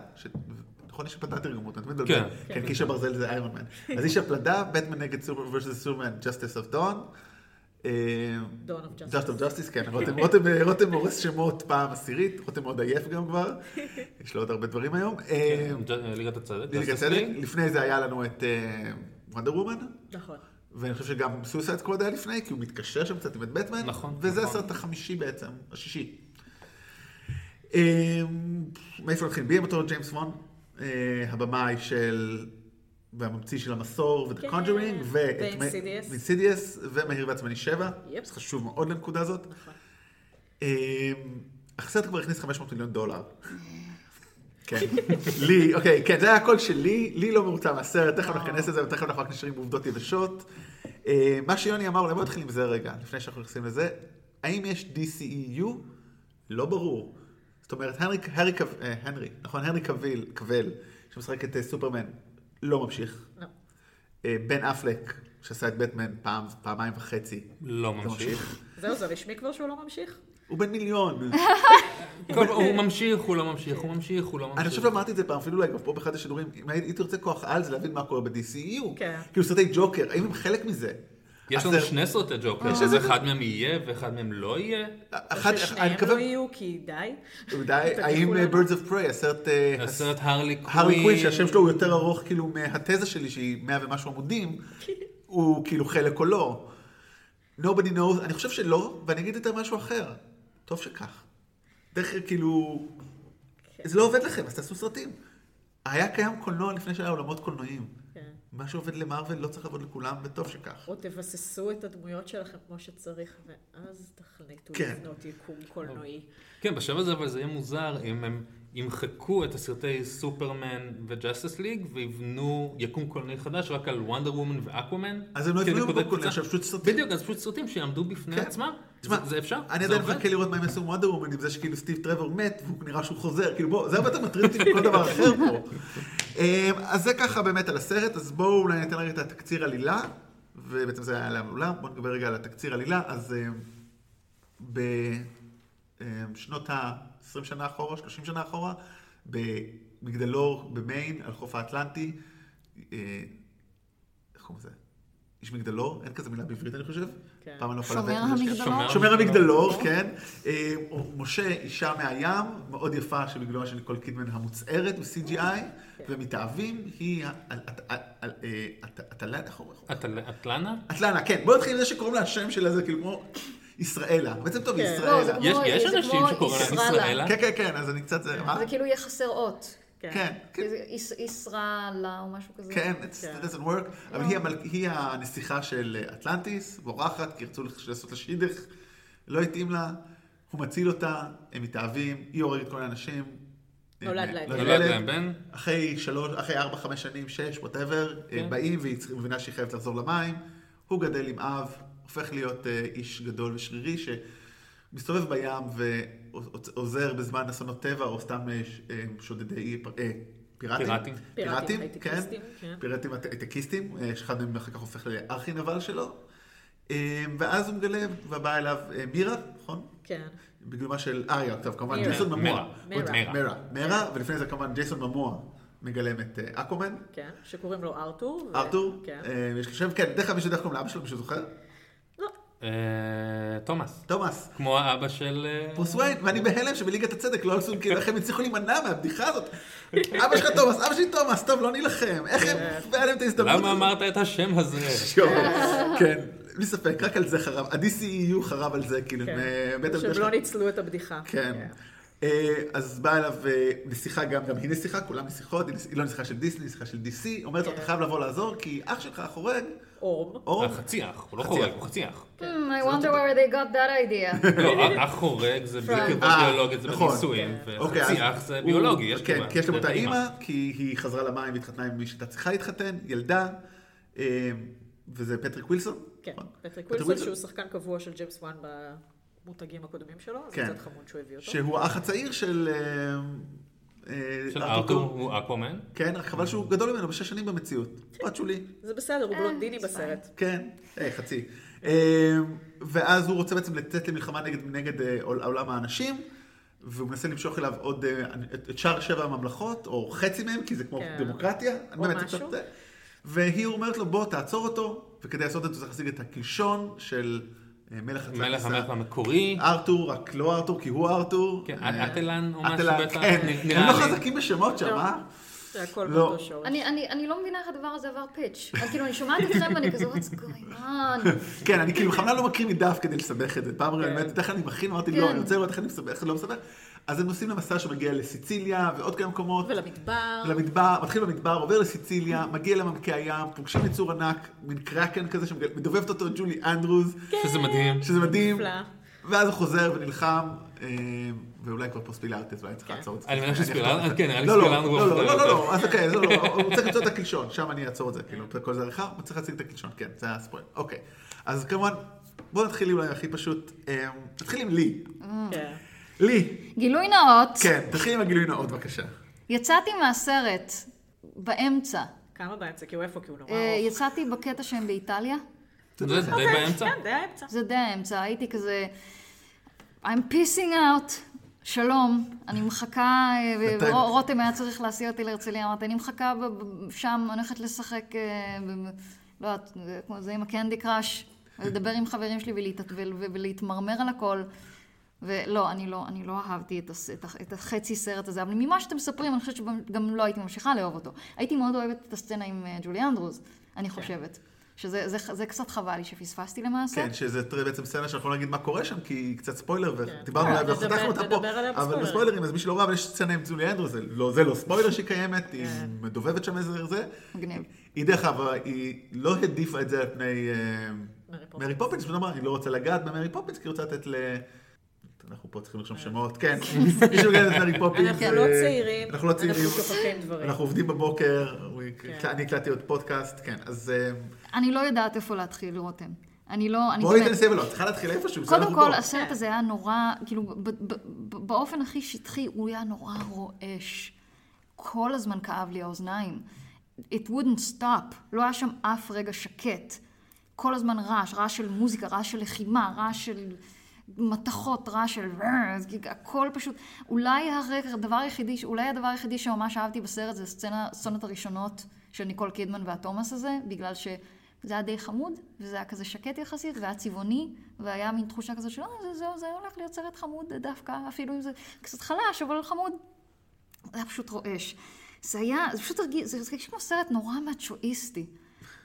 נכון איש הפלדה תרגמו אתה תמיד כן. כן, כי איש הברזל זה איירון מן. אז איש הפלדה, בטמן נגד סופר versus סופרמן, Justice of Dawn. אה, Dawn of Justice. Just of Justice, כן, רותם- רותם- רותם הורס שמות פעם עשירית, רותם מאוד עייף גם כבר, יש לו עוד הרבה דברים היום. אה, ג'- ליגת הצדק? לפני זה היה לנו את וונדר וומן, נכון. ואני חושב שגם סויסייד סקווד היה לפני, כי הוא מתקשר שם קצת עם את בטמן, נכון, וזה נכון. הסרט החמישי בעצם, השישי. אה, מאיפה נתחיל? ביים אותו ג'יימס וון, אה, הבמאי של, והממציא של המסור ו-The כן, Conjuring, ואת ו-Insidious. Insidious, ומהיר ועצבני 7, yep. זה חשוב מאוד לנקודה הזאת. נכון. אה, הסרט כבר הכניס 500 מיליון דולר. כן, לי, אוקיי, כן, זה היה הקול שלי, לי לא מרוצה מהסרט, תכף. ניכנס לזה ותכף אנחנו רק נשארים בעובדות יבשות. אה, מה שיוני אמר, אולי בוא נתחיל עם זה רגע, לפני שאנחנו נכנסים לזה. האם יש DCEU? לא ברור. זאת אומרת, הנרי, הנרי, קו- אה, הנרי, נכון, הנרי קוויל, קוויל, שמשחק את אה, סופרמן, לא ממשיך. לא. בן אפלק, שעשה את בטמן פעם, פעמיים וחצי, לא לא. ממשיך. זהו, זה רשמי כבר שהוא לא ממשיך? הוא בן מיליון. הוא ממשיך, הוא לא ממשיך, הוא ממשיך, הוא לא ממשיך. אני חושב שאמרתי את זה פעם, אפילו אולי פה באחד השידורים, אם הייתי רוצה כוח על זה להבין מה קורה ב-DCU. כן. כאילו סרטי ג'וקר, האם הם חלק מזה? יש לנו שני סרטי ג'וקר, יש אז אחד מהם יהיה ואחד מהם לא יהיה. ששניהם מקווה, לא יהיו, כי די. די, האם לנו. Birds of Prey, הסרט, אה, הסרט הרלי קווין. הרלי קווין, שהשם שלו הוא יותר ארוך כאילו מהתזה שלי, שהיא מאה ומשהו עמודים, הוא כאילו חלק או לא. Nobody knows, אני חושב שלא, ואני אגיד יותר משהו אחר. טוב שכך. דרך כאילו, זה לא עובד לכם, אז תעשו סרטים. היה קיים קולנוע לפני שהיה עולמות קולנועים. כן. מה שעובד למרוויל לא צריך לעבוד לכולם, וטוב שכך. או תבססו את הדמויות שלכם כמו שצריך, ואז תחליטו כן. לבנות יקום קולנועי. כן, בשלב הזה אבל זה יהיה מוזר אם הם ימחקו את הסרטי סופרמן וג'סטס ליג ויבנו יקום קולנועי חדש רק על וונדר וומן ואקוומן. אז הם לא יבנו יקום קולנועי. עכשיו פשוט סרטים. בדיוק, אז פשוט סרטים שיעמדו בפני כן. עצמם. תשמע, זה- זה אפשר? אני עדיין? מחכה לראות מה הם יעשו עם וונדר וומן, עם זה שכאילו סטיב טרוור מת, והוא נראה שהוא חוזר, כאילו בוא, זה הרבה יותר מטריד אותי מכל דבר אחר פה. אמ, אז זה ככה באמת על הסרט, אז בואו אולי ניתן רגע את התקציר עלילה, ובעצם זה היה עלילה מעולה, בואו נדבר רגע על התקציר עלילה, אז אמ, בשנות ה-20 שנה אחורה, 30 שנה אחורה, במגדלור במיין, על חוף האטלנטי, אה, איך קוראים לזה? איש מגדלור, אין כזה מילה בעברית אני חושב. כן. פעם אני לא שומר. המגדלור? שומר המגדלור, כן. אה, משה, אישה מהים, מאוד יפה, שבגללו של ניקול קידמן המוצערת ב-CGI, ומתאהבים, היא אטלנה, איך אומרים? אטל- אטלנה? אטלנה, כן. בוא נתחיל עם זה שקוראים לה השם שלה, זה כאילו כמו ישראלה. בעצם טוב, כן. לא, ישראלה. כמו- יש- אנשים שקוראים להם ישראלה. כן, כן, כן, אז אני קצת, זה, כאילו יהיה חסר אות. כן. כן, כן. ישראלה או משהו כזה. כן, it doesn't work, אבל היא הנסיכה של אטלנטיס, בורחת, כי רצו לעשות לה שידך, לא התאים לה, הוא מציל אותה, הם מתאהבים, היא הורגת כל האנשים. נולד הם- להם. לא נולד. להם בן? אחרי שלוש, אחרי ארבע, חמש שנים, שש, ווטאבר. באים והיא מבינה שהיא חייבת לחזור למים, הוא גדל עם אב, הופך להיות אה, איש גדול ושרירי שמסתובב בים ועוזר בזמן אסונות טבע או סתם אה, אה, שודדי פיראטים. פיראטים. פיראטים, כן. כן. פיראטים הייטקיסטים, שאחד מהם אחר כך הופך לארכי נבל שלו. ואז הוא מגלה, ובאה אליו מירה, נכון? כן. בגלומה של אריה, טוב, כמובן מירה. ג'ייסון ממוע. מירה. עוד- מירה. מירה. מירה, ולפני זה כמובן ג'ייסון ממוע מגלם את אקומן. כן, שקוראים לו ארתור. ארתור, כן. יש לו שם, כן, דרך אגב מישהו יודע איך קוראים לאבא שלו, מישהו זוכר? אה, תומאס. תומאס. כמו האבא של... אה, ברוס וויין, ואני בהלם שבליגת הצדק לא עשו, כאילו איך הם הצליחו להימנע מהבדיחה הזאת. אבא שלך תומאס, אבא שלי תומאס, טוב, לא נילחם. איך הם, והיה להם את ההזדמנות. למה אמרת את השם הזה? כן, בלי ספק, רק על זה חרב, ה-DCEU חרב על זה, כאילו, כן. שהם לא. ניצלו את הבדיחה. כן. אה, אז באה אליו נסיכה גם, גם היא נסיכה, כולם נסיכות, היא לא נסיכה של דיסני, נסיכה של DC, אומרת לו, כן. אתה חייב לבוא לעזור, כי אח שלך חורג, אורם. או... החצי אח, הוא לא חצי חורג. הוא חצי אח. Hmm, I wonder where they got that idea. לא, אח חורג זה בלי אה, קרבה ביולוגית, זה נכון. בנישואים, אוקיי, וחצי אז אח זה ביולוגי, יש כן. כי יש להם זה אותה. אימא, כי היא חזרה למים והתחתנה עם מי שהייתה צריכה להתחתן, ילדה, אה, וזה פטריק ווילסון. כן, נכון? פטריק ווילסון, שהוא שחקן קבוע של ג'יימס וואן במותגים הקודמים שלו, אז כן. זה קצת חמוד שהוא הביא אותו. שהוא האח הצעיר של... אה, אה, של ארתור. הוא אקוומן. כן, רק חבל שהוא גדול ממנו בשש שנים במציאות. פרט שולי. זה בסדר, הוא אה, בלונדיני זה בסרט. כן, אה, חצי. אה, ואז הוא רוצה בעצם לצאת למלחמה נגד, נגד אה, עול- עולם האנשים, והוא מנסה למשוך אליו עוד, אה, את, שאר שבע הממלכות, או חצי מהם, כי זה כמו כן. דמוקרטיה. או משהו. והיא אומרת לו, בוא, תעצור אותו, וכדי לעשות את זה צריך להשיג את הקלשון של אה, מלך מלך אטלנטיס. המלך המקורי. ארתור, רק לא ארתור, כי הוא ארתור. כן, אה, אטלן או משהו אטלן, בטח, כן. נ- הם נראה לא לי. חזקים בשמות שם, לא. אה? זה הכל לא. באותו שורש. אני, אני, אני לא מבינה איך הדבר הזה עבר פיץ'. כאילו, אני שומעת אתכם ואני כזה, what's going on? כן, אני כאילו בכוונה לא מקריא מדף כדי לסבך את זה. פעם כן. באמת, איך אני מכין, אמרתי, כן. לא, אני רוצה לראות איך אני מסבך, לא מסבך. אז הם נוסעים למסע שמגיע לסיציליה ועוד כמה מקומות. ולמדבר. למדבר, מתחיל במדבר, עובר לסיציליה, מגיע למעמקי הים, פוגשים יצור ענק, מין קרקן כזה שמדובבת אותו ג'ולי אנדרוז, שזה מדהים. שזה מדהים. נפלא. ואז הוא חוזר ונלחם, אה, ואולי כבר פה אז אולי צריך כן. לעצור את זה. אני מניח את זה. כן, נראה לי לא, לא, ספילרנו לא, לא, לא. לא, לא, אז אוקיי, הוא צריך למצוא את הקלשון, שם אני אעצור את זה, כאילו, כל זה עריכה, הוא צריך להציג את הקלשון, כן, זה הספוילר, אוקיי. אז כמובן, בואו נתחיל אולי הכי פשוט, אה, נתחיל עם לי. כן. לי, גילוי נאות, כן, תתחיל עם הגילוי נאות בבקשה. יצאתי מהסרט באמצע. כמה באמצע? כי הוא איפה? כי הוא נורא אה, ארוך. יצאתי בקטע שהם באיטליה. זה די באמצע. כן, זה האמצע. זה די האמצע, הייתי כזה... I'm pissing out. שלום, אני מחכה, אה, רותם היה צריך להסיע אותי להרצליה, אמרתי, אני מחכה שם, אני הולכת לשחק, אה, לא יודעת, כמו זה עם הקנדי קראש, לדבר עם חברים שלי ולהתמרמר על הכל. ולא, אני לא, אני לא אהבתי את, הס, את, את החצי סרט הזה, אבל ממה שאתם מספרים, אני חושבת שגם לא הייתי ממשיכה לאהוב אותו. הייתי מאוד אוהבת את הסצנה עם אה, ג'ולי אנדרוס, אני חושבת. שזה זה, זה קצת חבל לי שפספסתי למעשה. כן, שזה תראה בעצם סצנה שאנחנו לא נגיד מה קורה שם, כי היא קצת ספוילר, ודיברנו כן, עליה וחתכנו אותה פה, אבל בספוילרים. אז מי שלא ראה, אבל יש סצנה עם ג'ולי אנדרוס, זה לא- זה לא ספוילר שהיא קיימת, היא כן. מדובבת שם איזה זה. מגניב. היא דרך אגב, היא לא העדיפה את זה על פני אה, מרי פופינס. פשוט אמרה, אני לא רוצה לגעת במרי פופינס, כי היא רוצה לתת ל... אנחנו פה צריכים לרשום שמות, כן, מי שמגיעה, את מרי פופינס. אנחנו לא אה, צעירים, אנחנו לא צעירים, אנחנו שוכחים דברים. אנחנו עובדים בבוקר, כן. אני הקלטתי עוד פודקאסט, כן, אז אה, אני לא יודעת איפה להתחיל, רותם. אני לא, אני בואי באמת... תנסי ולא, את צריכה להתחיל איפשהו, קודם כל. הסרט הזה היה נורא, כאילו, ב- ב- ב- באופן הכי שטחי, הוא היה נורא רועש. כל הזמן כאב לי האוזניים. It wouldn't stop. לא היה שם אף רגע שקט. כל הזמן רעש, רעש של מוזיקה, רעש של לחימה, רעש של מתכות, רעש של... הכל פשוט... אולי הרגע, הדבר היחידי, אולי הדבר היחידי שממש אהבתי בסרט זה סצנה, הסצנות הראשונות של ניקול קידמן והתומאס הזה, בגלל ש... זה היה די חמוד, וזה היה כזה שקט יחסית, והיה צבעוני, והיה מין תחושה כזאת של, אה, זה, זה, זה הולך להיות סרט חמוד דווקא, אפילו אם זה קצת חלש, אבל חמוד. זה היה פשוט רועש. זה היה, זה פשוט הרגיש, זה הרגיש כמו סרט נורא מצ'ואיסטי.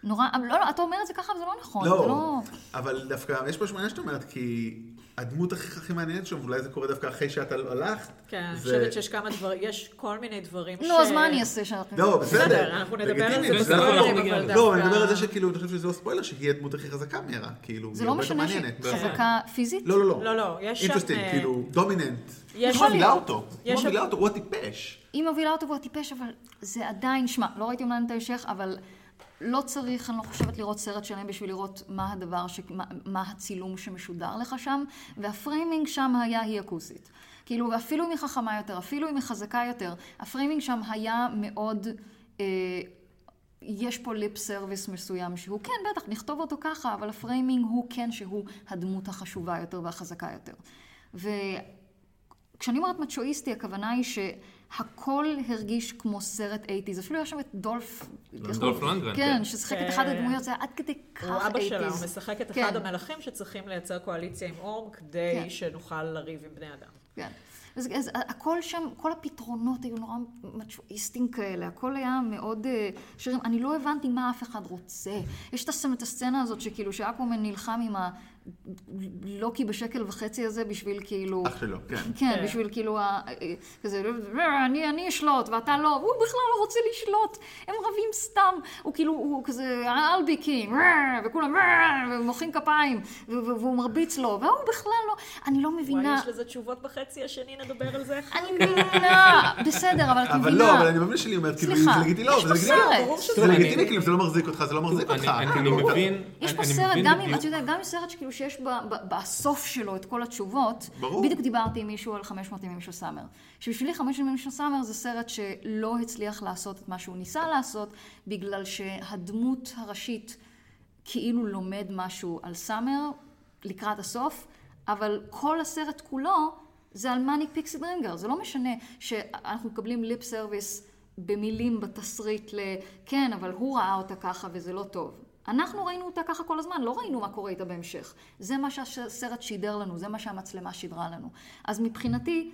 נורא, אבל לא, לא, אתה אומר את זה ככה, אבל זה לא נכון. לא, לא... אבל דווקא, יש פה שמונה שאת אומרת, כי הדמות הכי הכי מעניינת שם, ואולי זה קורה דווקא אחרי שאת הלכת. כן, אני זה- חושבת שיש כמה דברים, יש כל מיני דברים ש... נו, אז מה אני אעשה שאנחנו... לא, בסדר. בסדר, אנחנו נדבר על זה בספוילרים, אבל לזה. לא, אני מדבר על זה שכאילו, אני חושב שזה לא ספוילר, שהיא הדמות הכי חזקה מהרה. כאילו, זה לא משנה שהיא. חזקה פיזית? לא, לא, לא. לא, לא, יש שם, interesting, אה, כאילו, dominant-ish. היא שם- מובילה אותו. היא יש שם- מובילה אותו, הוא הטיפש. היא מובילה אותו והוא טיפש, אבל זה עדיין, שמע, לא ראיתי אומנם את ההמשך, אבל לא צריך, אני לא חייבת לראות סרט שלם בשביל לראות מה הדבר, ש... מה, מה הצילום שמשודר לך שם, וה framing שם היה היא הכוסית. כאילו, ואפילו אם היא חכמה יותר, אפילו אם היא חזקה יותר, ה framing שם היה מאוד... אה, יש פה lip service מסוים שהוא, כן, בטח, נכתוב אותו ככה, אבל ה framing הוא כן שהוא הדמות החשובה יותר והחזקה יותר. ו... כשאני אומרת מצ'ואיסטי, הכוונה היא שהכל הרגיש כמו סרט 80's. אפילו היה שם את דולף... דולף לנגרן, כן, כן. ששיחק את כן. אחת הדמויות, זה היה עד כדי כך 80's. הוא אבא שלה, הוא משחק את אחד כן. המלכים שצריכים לייצר קואליציה עם אורם כדי כן. שנוכל לריב עם בני אדם. כן. אז, אז הכל שם, כל הפתרונות היו נורא מצ'ואיסטים כאלה, הכל היה מאוד אה, שירים. אני לא הבנתי מה אף אחד רוצה. יש את הסצנה, את הסצנה הזאת שכאילו שאקומן נלחם עם הלוקי בשקל וחצי הזה בשביל כאילו... אח שלו, כן. כן, כן. בשביל כאילו, ה- כזה, אני, אני אשלוט ואתה לא, והוא בכלל לא רוצה לשלוט, הם רבים סתם, הוא כאילו, הוא כזה, I'll be king, וכולם, ומוחאים כפיים, והוא מרביץ לו, והוא בכלל לא, אני לא וואי, מבינה, יש לזה תשובות בחצי השני, נדבר על זה. אני מבינה, בסדר, אבל את אבל מבינה. לא, אבל אני מבין שלי אומרת, כאילו, זה לגיטימי, לא, אבל זה לגיטימי. שזה זה אני- לגיטימי, כאילו, אם זה לא מחזיק אותך, זה לא מחזיק אותך. אני אני מבין, יש פה סרט, גם אם, אתה יודע, גם סרט שכאילו שיש ב- ב- בסוף שלו את כל התשובות. ברור. בדיוק דיברתי עם מישהו על 500 ימים של סאמר. שבשבילי 500 ימים של סאמר זה סרט שלא הצליח לעשות את מה שהוא ניסה לעשות, בגלל שהדמות הראשית כאילו לומד משהו על סאמר לקראת הסוף, אבל כל הסרט כולו זה על manic pixie dream girl. זה לא משנה שאנחנו מקבלים lip service במילים בתסריט ל... כן, אבל הוא ראה אותה ככה וזה לא טוב. אנחנו ראינו אותה ככה כל הזמן, לא ראינו מה קורה איתה בהמשך. זה מה שהסרט שידר לנו, זה מה שהמצלמה שידרה לנו. אז מבחינתי,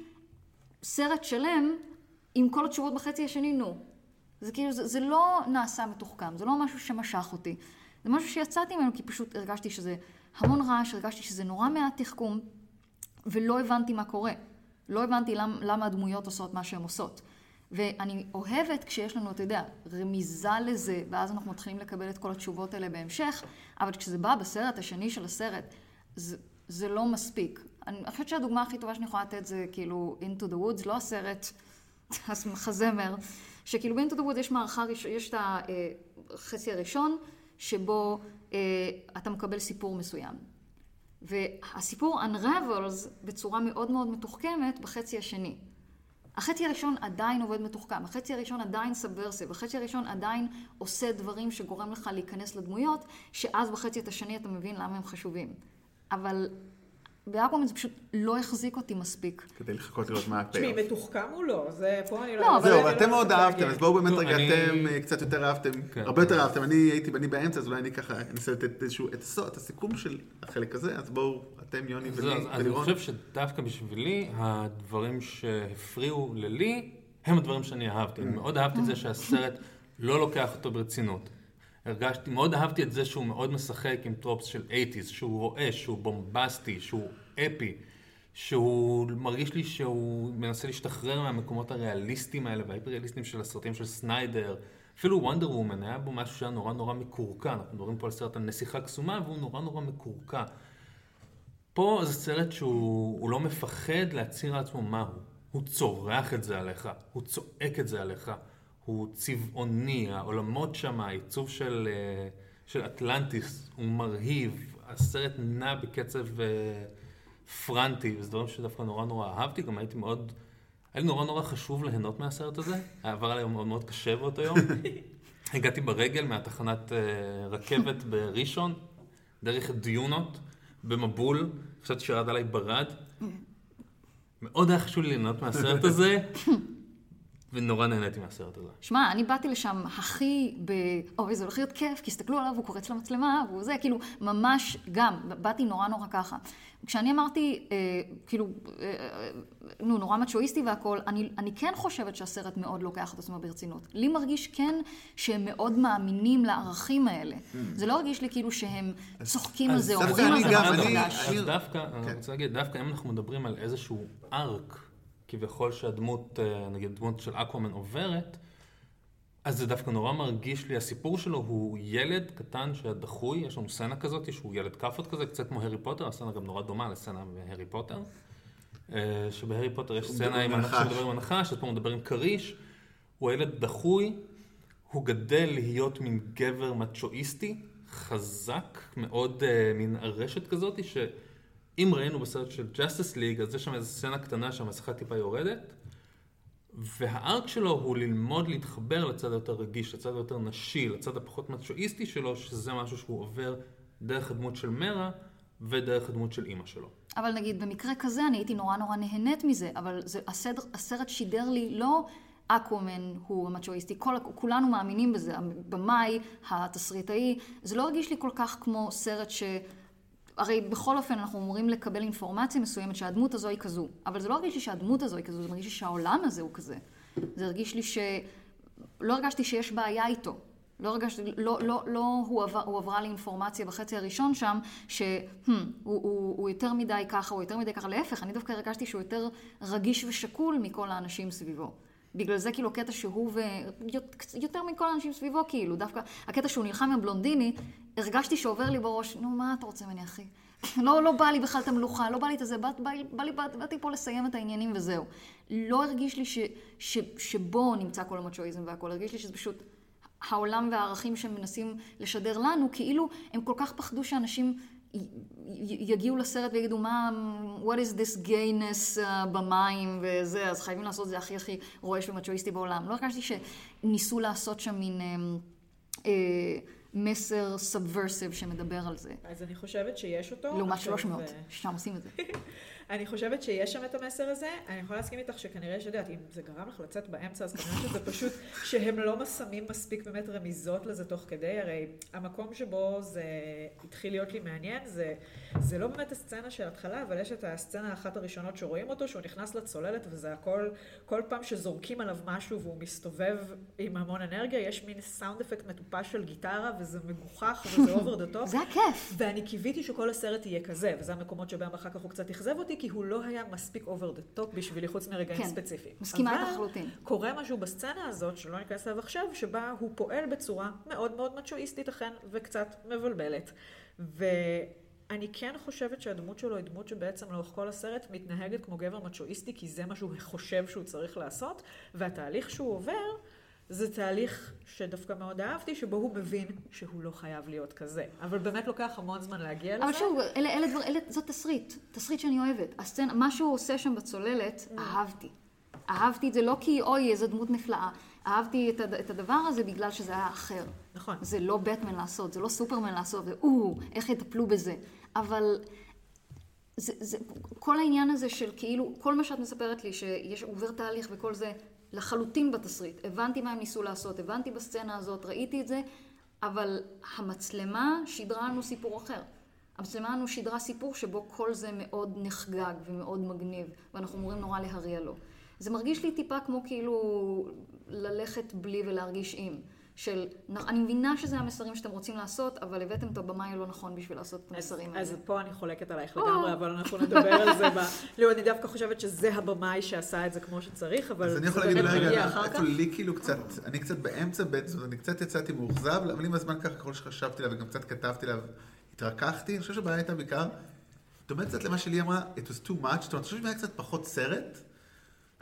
סרט שלם עם כל התשובות בחצי השני, נו. זה כאילו, זה, זה לא נעשה מתוחכם, זה לא משהו שמשך אותי. זה משהו שיצאתי ממנו כי פשוט הרגשתי שזה המון רעש, הרגשתי שזה נורא מעט תחכום, ולא הבנתי מה קורה. לא הבנתי למ, למה הדמויות עושות מה שהן עושות. ואני אוהבת כשיש לנו, אתה יודע, רמיזה לזה, ואז אנחנו מתחילים לקבל את כל התשובות האלה בהמשך, אבל כשזה בא בסרט השני של הסרט, זה, זה לא מספיק. אני חושבת שהדוגמה הכי טובה שאני יכולה לתת זה כאילו Into the Woods, לא הסרט, החזמר, שכאילו ב-Into the Woods יש מערכה, ראש- יש את החצי הראשון, שבו אה, אתה מקבל סיפור מסוים. והסיפור unravels בצורה מאוד מאוד מתוחכמת בחצי השני. החצי הראשון עדיין עובד מתוחכם, החצי הראשון עדיין subversive, החצי הראשון עדיין עושה דברים שגורם לך להיכנס לדמויות, שאז בחצי השני אתה מבין למה הם חשובים. אבל באקוואמן זה פשוט לא החזיק אותי מספיק. כדי לחכות לראות מה תשמעי, ה payoff. מתוחכם הוא לא, זה פה אני לא... לא, אבל- זהו, אתם לא מאוד אהבתם. אז בואו באמת לא, רגע, אתם אה, קצת יותר אהבתם, כן. הרבה יותר אהבתם. אני הייתי בני באמצע, אז אולי אני ככה אנסה לתת איזשהו, את הסיכום של החלק הזה, אז בואו, אתם, יוני אז ולי אז אני ולירון. חושב שדווקא בשבילי, הדברים שהפריעו ללי, הם הדברים שאני אהבתי. אני מאוד אהבתי את זה שהסרט לא לוקח אותו ברצינות. הרגשתי, מאוד אהבתי את זה שהוא מאוד משחק עם טרופס של 80's, שהוא רועש, שהוא בומבסטי, שהוא אפי, שהוא מרגיש לי שהוא מנסה להשתחרר מהמקומות הריאליסטיים האלה וההיפר-ריאליסטיים של הסרטים של סניידר. אפילו וונדר וומן היה בו משהו שהיה נורא נורא מקורקע. אנחנו מדברים פה על סרט על נסיכה קסומה והוא נורא נורא מקורקע. פה זה סרט שהוא הוא לא מפחד להצהיר לעצמו הוא. הוא צורח את זה עליך, הוא צועק את זה עליך, הוא צבעוני, העולמות שם, העיצוב של, אה, של אטלנטיס הוא מרהיב, הסרט נע בקצב אה, פרנטי, וזה דברים שדווקא נורא נורא אהבתי, גם הייתי מאוד, היה לי נורא נורא חשוב ליהנות מהסרט הזה, עבר עליי מאוד מאוד קשה באותו יום. הגעתי ברגל מהתחנת אה, רכבת בראשון, דרך דיונות, במבול, חשבתי שירד עליי ברד. מאוד היה חשוב לי ליהנות מהסרט הזה, ונורא נהניתי מהסרט הזה. שמע, אני באתי לשם הכי ב... אוי, זה הולך להיות כיף, כי הסתכלו עליו, הוא קורץ למצלמה, והוא זה, כאילו, ממש גם, באתי נורא נורא ככה. כשאני אמרתי, אה, כאילו, אה, אה, נו, נורא מצ'ואיסטי והכול, אני, אני כן חושבת שהסרט מאוד לוקח את עצמו ברצינות. לי מרגיש כן שהם מאוד מאמינים לערכים האלה. זה לא הרגיש לי כאילו שהם צוחקים על זה, אומרים על זה משהו אני- חדש. אז דווקא, כן. אני רוצה להגיד, דווקא אם אנחנו מדברים על איזשהו ארק, כביכול שהדמות, אה, נגיד דמות של אקוואמן עוברת, אז זה דווקא נורא מרגיש לי, הסיפור שלו הוא ילד קטן שהיה דחוי, יש לנו סצנה כזאת, שהוא ילד כאפות כזה, קצת כמו הארי פוטר, הסצנה גם נורא דומה לסצנה בהארי פוטר. אה, שבהארי פוטר יש הוא סצנה מדבר עם הנחש, הנחש. שמדבר עם הנחש, אז פה הוא מדבר עם כריש, הוא ילד דחוי, הוא גדל להיות מין גבר מצ'ואיסטי, חזק, מאוד uh, מין ארשת כזאת, שאם ראינו בסרט של Justice League, אז יש שם איזו סצנה קטנה שהמסכה טיפה יורדת, והארק שלו הוא ללמוד להתחבר לצד היותר רגיש, לצד היותר נשי, לצד הפחות מצ'ואיסטי שלו, שזה משהו שהוא עובר דרך הדמות של מרה ודרך הדמות של אימא שלו. אבל נגיד, במקרה כזה אני הייתי נורא נורא נהנית מזה, אבל זה, הסדר, הסרט שידר לי לא אקוומן הוא המצ'ואיסטי, כולנו מאמינים בזה, הבמאי, התסריטאי, זה לא הרגיש לי כל כך כמו סרט ש... הרי בכל אופן אנחנו אמורים לקבל אינפורמציה מסוימת שהדמות הזו היא כזו, אבל זה לא הרגיש לי שהדמות הזו היא כזו, זה מרגיש לי שהעולם הזה הוא כזה. זה הרגיש לי ש... לא הרגשתי שיש בעיה איתו. לא הרגשתי, לא, לא, לא הוא עבר, הוא עברה לי אינפורמציה בחצי הראשון שם, שהוא hmm, הוא, הוא, הוא יותר מדי ככה, הוא יותר מדי ככה, להפך, אני דווקא הרגשתי שהוא יותר רגיש ושקול מכל האנשים סביבו. בגלל זה כאילו הקטע שהוא ו... יותר מכל האנשים סביבו כאילו, דווקא הקטע שהוא נלחם עם בלונדיני, הרגשתי שעובר לי בראש, נו מה אתה רוצה ממני אחי? לא, לא בא לי בכלל את המלוכה, לא בא לי את הזה, בא, בא, בא לי, בא, באתי פה לסיים את העניינים וזהו. לא הרגיש לי ש, ש, שבו נמצא כל המצ'ואיזם והכל, הרגיש לי שזה פשוט העולם והערכים שהם מנסים לשדר לנו, כאילו הם כל כך פחדו שאנשים יגיעו לסרט ויגידו מה, what is this gayness uh, במים וזה, אז חייבים לעשות את זה הכי הכי רועש ומצ'ואיסטי בעולם. לא הרגשתי שניסו לעשות שם מין אה, אה, מסר subversive שמדבר על זה. אז אני חושבת שיש אותו. לעומת עכשיו, 300, אה, שם עושים את זה. אני חושבת שיש שם את המסר הזה, אני יכולה להסכים איתך שכנראה, שאת יודעת, אם זה גרם לך לצאת באמצע, אז כנראה שזה פשוט שהם לא שמים מספיק באמת רמיזות לזה תוך כדי, הרי המקום שבו זה התחיל להיות לי מעניין, זה, זה לא באמת הסצנה של התחלה, אבל יש את הסצנה האחת הראשונות שרואים אותו, שהוא נכנס לצוללת, וזה הכל, כל פעם שזורקים עליו משהו והוא מסתובב עם המון אנרגיה, יש מין sound effect מטופש של גיטרה, וזה מגוחך, וזה over the top. זה הכיף. ואני קיוויתי שכל הסרט יהיה כזה, וזה המקומות שבהם אחר כך הוא קצת אכזב אותי, כי הוא לא היה מספיק over the top בשבילי, חוץ מרגעים כן, ספציפיים. מסכימה איתך אבל לחלוטין. קורה משהו בסצנה הזאת, שלא ניכנס אליו עכשיו, שבה הוא פועל בצורה מאוד מאוד מצ'ואיסטית אכן, וקצת מבלבלת. אני כן חושבת שהדמות שלו היא דמות שבעצם לאורך כל הסרט מתנהגת כמו גבר מצ'ואיסטי, כי זה מה שהוא חושב שהוא צריך לעשות, והתהליך שהוא עובר, זה תהליך שדווקא מאוד אהבתי, שבו הוא מבין שהוא לא חייב להיות כזה. אבל באמת לוקח המון זמן להגיע לזה. אבל שוב, אלה, אלה דבר, אלה, זאת תסריט, תסריט שאני אוהבת. הסצנה, מה שהוא עושה שם בצוללת, אהבתי. אהבתי את זה לא כי אוי, איזו דמות נפלאה. אהבתי את, הד- את הדבר הזה בגלל שזה היה אחר. נכון. זה לא בטמן לעשות, זה לא סופרמן לעשות, ואו, איך יטפלו בזה. אבל זה, זה, כל העניין הזה של כאילו, כל מה שאת מספרת לי, שיש עובר תהליך וכל זה, לחלוטין בתסריט. הבנתי מה הם ניסו לעשות, הבנתי בסצנה הזאת, ראיתי את זה, אבל המצלמה שידרה לנו סיפור אחר. המצלמה לנו שידרה סיפור שבו כל זה מאוד נחגג ומאוד מגניב, ואנחנו אמורים נורא להריע לו. זה מרגיש לי טיפה כמו כאילו ללכת בלי ולהרגיש עם. של, אני מבינה שזה המסרים שאתם רוצים לעשות, אבל הבאתם את הבמאי הלא נכון בשביל לעשות את המסרים האלה. אז פה אני חולקת עלייך לגמרי, אבל אנחנו נדבר על זה. ב... לא, אני דווקא חושבת שזה הבמאי שעשה את זה כמו שצריך, אבל אז אני יכול להגיד רגע. איפה לי כאילו קצת, אני קצת באמצע אני קצת יצאתי מאוכזב, אבל עם הזמן ככה, ככל שחשבתי עליו וגם קצת כתבתי עליו, התרככתי, אני חושב שהבעיה הייתה בעיקר, דומה קצת למה שלי אמרה, it was too much, זאת אומרת, אני חושב שאם היה קצת פחות סרט,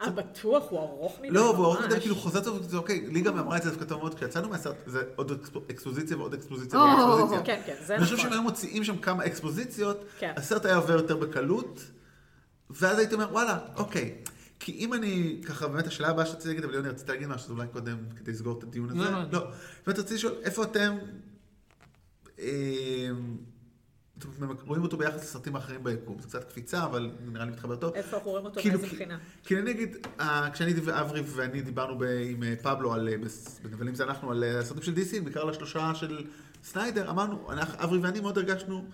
אה, בטוח, הוא ארוך מדי. לא, והוא ארוך. מדי, כאילו חוזר טוב, זה אוקיי, לי גם אמרה את זה דווקא טוב מאוד, כשיצאנו מהסרט, זה עוד אקספו- אקספוזיציה ועוד אקספוזיציה ועוד אקספוזיציה. כן, כן, זה אני חושב נכון. שאם היו מוציאים שם כמה אקספוזיציות, כן. הסרט היה עובר יותר בקלות, ואז הייתי אומר, וואלה, אוקיי. כי אם אני, ככה, באמת השאלה הבאה שרציתי להגיד, אבל יוני, רציתי להגיד משהו, אולי קודם, כדי לסגור את הדיון הזה. לא, לא. לא. באמת רציתי לשאול, איפה אתם, אה, אתם רואים אותו ביחס לסרטים האחרים ביקום? זה קצת קפיצה, אבל נראה לי מתחבר טוב. איפה אנחנו רואים אותו, כאילו, מאיזה בחינה? כי אני נגיד, אה, כשאני ואברי ואני דיברנו ב- עם אה, פבלו על, אה, בנבלים זה אנחנו, על הסרטים של DC, בעיקר על השלושה של סניידר, אמרנו, אברי ואני מאוד הרגשנו,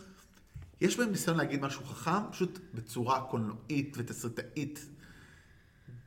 יש בהם ניסיון להגיד משהו חכם, פשוט בצורה קולנועית ותסריטאית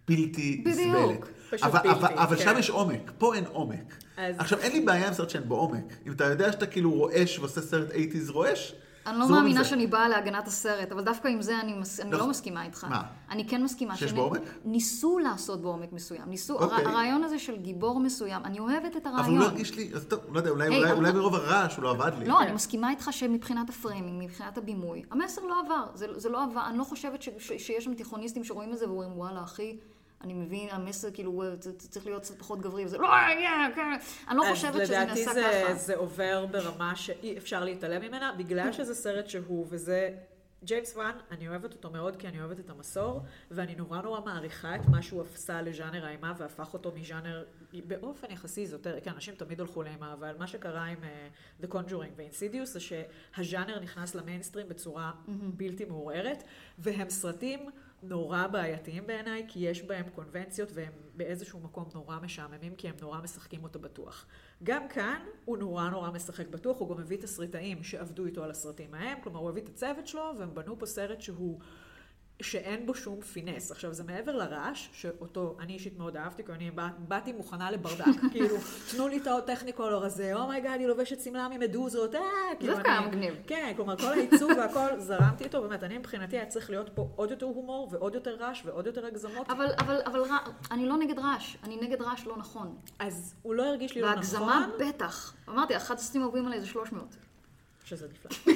בלתי בדיוק. נסבלת. פשוט אבל, בלתי, אבל, אבל כן. שם יש עומק, פה אין עומק. אז- עכשיו, אין לי בעיה עם סרט שאין בו עומק. אם אתה יודע שאתה כאילו רועש ועושה סרט 80's רועש, אני לא מאמינה. שאני באה להגנת הסרט, אבל דווקא עם זה אני, מס... אני נכון. לא מסכימה איתך. מה? אני כן מסכימה. שיש בו עומק? ניסו לעשות בו עומק מסוים. ניסו, אוקיי. הר... הרעיון הזה של גיבור מסוים, אני אוהבת את הרעיון. אבל הוא לא הרגיש לי, אז טוב, לא יודע, אולי, היי, אולי, אבל- אולי מרוב הרעש הוא לא עבד לי. לא, אני מסכימה איתך שמבחינת ה framing, מבחינת הבימוי, המסר לא עבר. זה, זה לא עבר. אני לא חושבת ש, ש, שיש שם תיכוניסטים שרואים את זה ואומרים, וואלה, אחי, אני מבין, המסר כאילו, צריך להיות קצת פחות גברי, וזה לא, yeah, כן. אני לא חושבת שזה אז נעשה לדעתי ככה. זה, זה עובר ברמה שאי אפשר להתעלם ממנה, בגלל שזה סרט שהוא, וזה... ג'יימס וואן, אני אוהבת אותו מאוד כי אני אוהבת את המסור, ואני נורא נורא מעריכה את מה שהוא עשה לז'אנר האימה והפך אותו מז'אנר באופן יחסי איזוטרי, כן, אנשים תמיד הלכו לאימה, אבל מה שקרה עם אה, The Conjuring ו-Insidious זה שהז'אנר נכנס למיינסטרים בצורה בלתי מעורערת, והם סרטים נורא בעייתיים בעיניי, כי יש בהם קונבנציות והם באיזשהו מקום נורא משעממים, כי הם נורא משחקים אותה בטוח. גם כאן הוא נורא נורא משחק בטוח, הוא גם מביא תסריטאים שעבדו איתו על הסרטים ההם, כלומר הוא הביא את הצוות שלו, והם בנו פה סרט שהוא... שאין בו שום finesse. עכשיו, זה מעבר לרעש, שאותו אני אישית מאוד אהבתי, כי אני בא, באתי מוכנה לברדק. כאילו, תנו לי את ה Technicolor הזה, oh my god, היא לובשת שמלה ממדוזות, אה, כאילו דווקא היה אני... מגניב. כן, כלומר, כל העיצוב והכל, זרמתי איתו, באמת, אני מבחינתי היה צריך להיות פה עוד יותר הומור, ועוד יותר רעש, ועוד יותר הגזמות. אבל, אבל, אבל רע, אני לא נגד רעש, אני נגד רעש לא נכון. אז הוא לא הרגיש לי לא והגזמה נכון. בטח. אמרתי, אחד הסרטים האהובים עליי זה 300. שזה נפלא.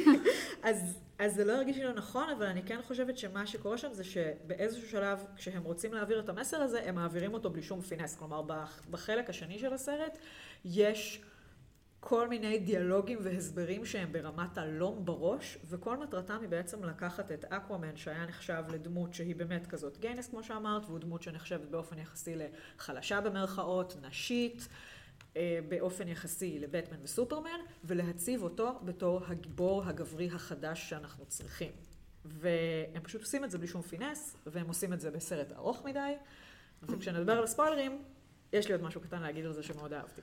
אז, אז זה לא הרגיש לי לא נכון, אבל אני כן חושבת שמה שקורה שם זה שבאיזשהו שלב, כשהם רוצים להעביר את המסר הזה, הם מעבירים אותו בלי שום פינס. כלומר, בח- בחלק השני של הסרט, יש כל מיני דיאלוגים והסברים שהם ברמת הלום בראש, וכל מטרתם היא בעצם לקחת את אקוואמן, שהיה נחשב לדמות שהיא באמת כזאת גיינס, כמו שאמרת, והוא דמות שנחשבת באופן יחסי לחלשה במרכאות, נשית. אה, באופן יחסי לבטמן וסופרמן, ולהציב אותו בתור הגיבור הגברי החדש שאנחנו צריכים. והם פשוט עושים את זה בלי שום finesse, והם עושים את זה בסרט ארוך מדי, וכשנדבר על הספוילרים, יש לי עוד משהו קטן להגיד על זה שמאוד אהבתי.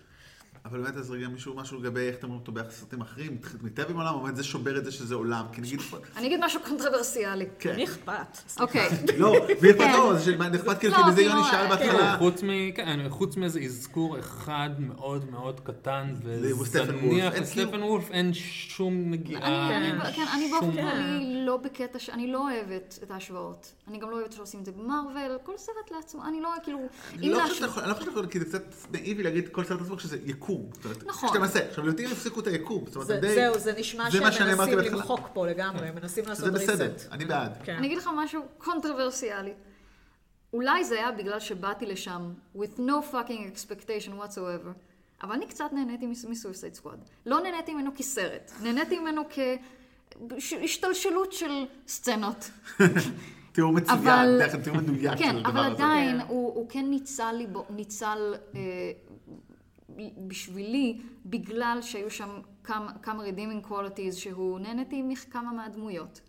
אבל באמת, אז רגע מישהו, משהו לגבי איך אתם רואים אותו ביחס לסרטים אחרים, מתאהב עם עולם, או באמת זה שובר את זה שזה עולם, כי נגיד, אני אגיד משהו קונטרוברסיאלי. כן. מי אכפת? אוקיי. לא, ואכפת כן. לא, זה אכפת כאילו, לא, כי בזה כאילו, יוני שאל כן. בהתחלה, חוץ מ- כן, חוץ מאיזה אזכור אחד מאוד מאוד קטן. וזניח לסטפן כאילו- וולף, אין שום נגיעה. אני, אין אני, כן, אני באופן כללי לא בקטע ש... אני לא אוהבת את ההשוואות. אני גם לא אוהבת שעושים את זה במרוויל, כל סרט לעצמו, אני לא, כאילו... לא אני לא חושב שאתה יכול, כי זה קצת נאיבי להגיד כל סרט עצמו, כשזה יקום. זאת אומרת, נכון. 12. עכשיו, לעיתים הפסיקו את היקום. זאת אומרת, זה- הם די... זהו, זה נשמע זה שהם מנסים. למחוק פה לגמרי, הם מנסים לעשות זה בסדר. אני בעד. כן. אני אגיד לך משהו קונטרוברסיאלי. אולי זה היה בגלל שבאתי לשם with no fucking expectation whatsoever, אבל אני קצת נהניתי מ Suicide Squad. לא נהניתי ממנו כסרט, נהניתי ממנו כהשתלשלות של סצנות. תיאור מצוין, אבל- תיאור מדויק של כן, הדבר אבל הזה. עדיין כן. הוא, הוא כן ניצל אה, בשבילי, בגלל שהיו שם כמה, כמה redeeming qualities שהוא נהניתי מכמה מהדמויות.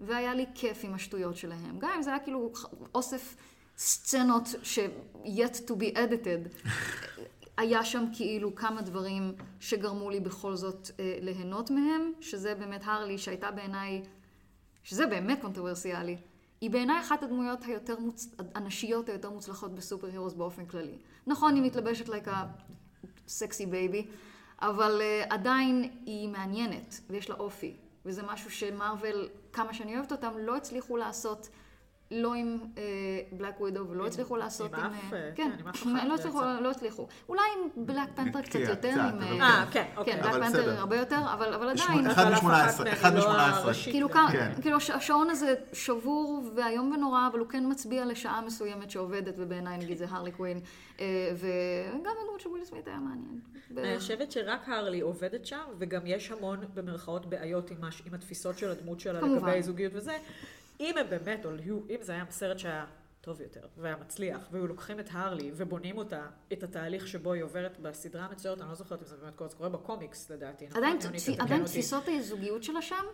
והיה לי כיף עם השטויות שלהם. גם אם זה היה כאילו אוסף סצנות ש- yet to be edited, היה שם כאילו כמה דברים שגרמו לי בכל זאת אה, ליהנות מהם, שזה באמת הרלי, שהייתה בעיניי, שזה באמת קונטרוברסיאלי. היא בעיניי אחת הדמויות היותר מוצ... הנשיות היותר מוצלחות ב superheroes באופן כללי. נכון, היא מתלבשת like a sexy baby, אבל אה, עדיין היא מעניינת, ויש לה אופי. וזה משהו ש Marvel, כמה שאני אוהבת אותם, לא הצליחו לעשות, לא עם Black Widow, ולא הצליחו לעשות עם עם... אף, אה, אה, כן, כן, לא הצליחו. לא הצליחו. אולי עם Black Panther קצת כן, יותר, אה, אה, כן, אוקיי. כן, בלק פנתר. הרבה יותר, אבל עדיין... אחד מ-18, אחת אחד לא מ-18. הראשית כאילו, כן. כאילו הש- השעון הזה שבור ואיום ונורא, אבל הוא כן מצביע לשעה מסוימת שעובדת, ובעיניי נגיד זה הרלי קווין, אה, וגם הדמות של וויל סמית היה מעניין. אני חושבת שרק הרלי עובדת שם, וגם יש המון במרכאות בעיות עם, התפיסות של הדמות שלה. לגבי זוגיות וזה. אם הם באמת, או אם זה היה סרט שהיה טוב יותר, והיה מצליח, והיו לוקחים את הרלי ובונים אותה, את התהליך שבו היא עוברת בסדרה המצוירת, אני לא זוכרת אם זה באמת קורה, זה קורה בקומיקס לדעתי, נכון? עדיין, תתקן עדיין. תפיסות הזוגיות שלה שם,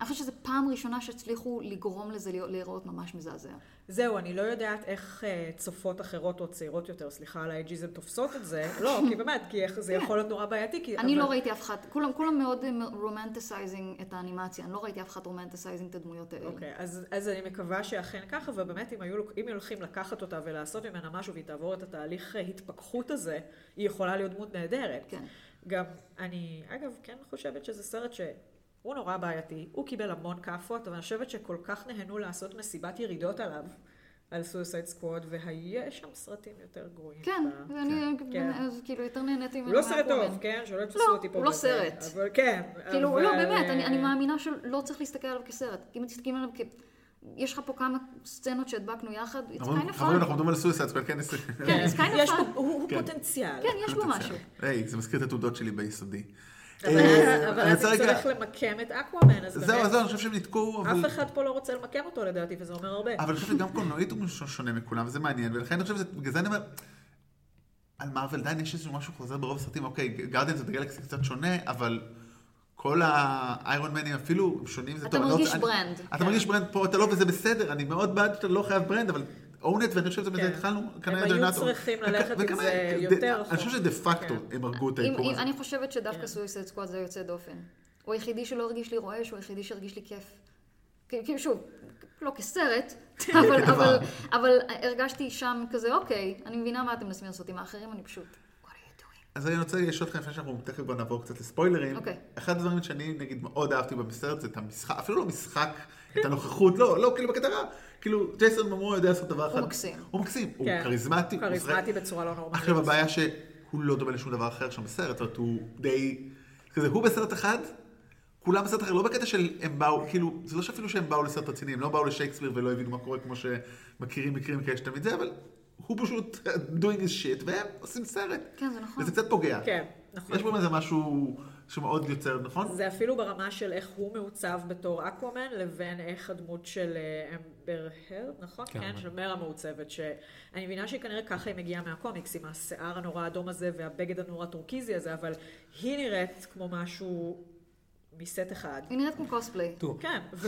אני חושבת שזו פעם ראשונה שהצליחו לגרום לזה להיראות ממש מזעזע. זהו, אני לא יודעת איך אה, צופות אחרות או צעירות יותר, סליחה על האייג'יזם, תופסות את זה. לא, כי באמת, כי איך- זה יכול להיות נורא בעייתי. כי- אני אבל- לא ראיתי אף אחד, כולם כולם מאוד romanticizing את האנימציה, אני לא ראיתי אף אחד romanticizing את הדמויות האלה. אוקיי, אז, אז אני מקווה שאכן ככה, ובאמת אם היו, אם הולכים לקחת אותה ולעשות ממנה משהו והיא תעבור את התהליך אה, התפכחות הזה, היא יכולה להיות דמות נהדרת. כן. גם, אני, אגב, כן חושבת שזה סרט שהוא נורא בעייתי, הוא קיבל המון כאפות, אבל אני חושבת שכל כך נהנו לעשות מסיבת ירידות עליו, על סויסייד סקוואד, ויש שם סרטים יותר גרועים. כן, ב- ואני כן. אז כאילו יותר נהניתי ממנו הוא לא סרט. טוב, כן? שלא יתפסו לא, אותי פה. הוא לא סרט. אבל כן. כאילו, אבל, לא, באמת, אני, אה, אני מאמינה שלא צריך להסתכל עליו כסרט. אם מסתכלים עליו כ... יש לך פה כמה סצנות שהדבקנו יחד, it's kind of חברים, אנחנו fun. מדברים על סויסייד סקוואד, כן, כן, it's kind of יש fun. הוא הוא כן. פוטנציאל. כן, יש בו משהו. היי, זה מזכיר את התעודות שלי ביסודי. אבל אה, אז- אני צריך למקם את אקוואמן, אז זהו, באמת, אז זהו, אני חושב שהם נתקעו, אבל... אף אחד פה לא רוצה למקם אותו לדעתי, וזה אומר הרבה. אבל אני חושב שגם קולנועית הוא שונה מכולם, וזה מעניין, ולכן אני חושב שזה, בגלל זה אני אומר, על מארוול עדיין יש איזשהו משהו חוזר ברוב הסרטים, אוקיי, גרדיאנס the Galaxy קצת שונה, אבל כל האיירון מנים אפילו שונים, זה אתה טוב. לא מרגיש רוצה- ברנד, אתה. מרגיש ברנד פה, אתה לא, וזה בסדר, אני מאוד בעד שאתה לא חייב ברנד, אבל own it, ואני חושב שבזה כן. התחלנו, הם כנראה היו ג'רנטו. צריכים וכ- ללכת עם זה יותר אני חושב רחוק. שדה פקטו כן. הם הרגו את היקום הזה. אני חושבת שדווקא כן. סויסד סקוואד זה יוצא דופן. הוא היחידי שלא הרגיש לי רועש, הוא היחידי שהרגיש לי כיף. כאילו, שוב, לא כסרט, אבל, כדבר. אבל, אבל הרגשתי שם כזה, אוקיי, אני מבינה מה אתם מנסים לעשות עם האחרים, אני פשוט, what are you doing? אז אני רוצה לשאול אתכם לפני שאנחנו תכף בוא נעבור קצת לספוילרים. אוקיי. אחד הדברים שאני נגיד מאוד אהבתי בסרט זה את המשחק, אפילו לא משחק, את הנוכחות, לא, לא, כאילו בקטע רע. כאילו, ג'ייסון ממור יודע לעשות דבר אחד. הוא מקסים. הוא מקסים, הוא כן. כריזמטי. הוא כריזמטי בצורה לא נורמלית. עכשיו הבעיה שהוא לא דומה לשום דבר אחר שם בסרט, זאת אומרת, הוא די... כזה, הוא בסרט אחד, כולם בסרט אחר, לא בקטע של הם באו, כאילו, זה לא שאפילו שהם באו לסרט רציני, הם לא באו לשייקספיר ולא הבינו מה קורה כמו שמכירים מקרים כאלה שתמיד זה, אבל הוא פשוט doing his shit, והם עושים סרט. כן, זה נכון. וזה קצת פוגע. כן, נכון. יש בו איזה משהו שמאוד יוצר, נכון? זה אפילו ברמה של איך הוא מעוצב בתור אקוואמן, לבין איך הדמות של אה, אמבר הרד, נכון? כן. כן, של מרה מעוצבת, שאני מבינה שהיא כנראה ככה היא מגיעה מהקומיקס, עם השיער הנורא האדום הזה והבגד הנורא טורקיזי הזה, אבל היא נראית כמו משהו מסט אחד. היא נראית כמו קוספליי. כן,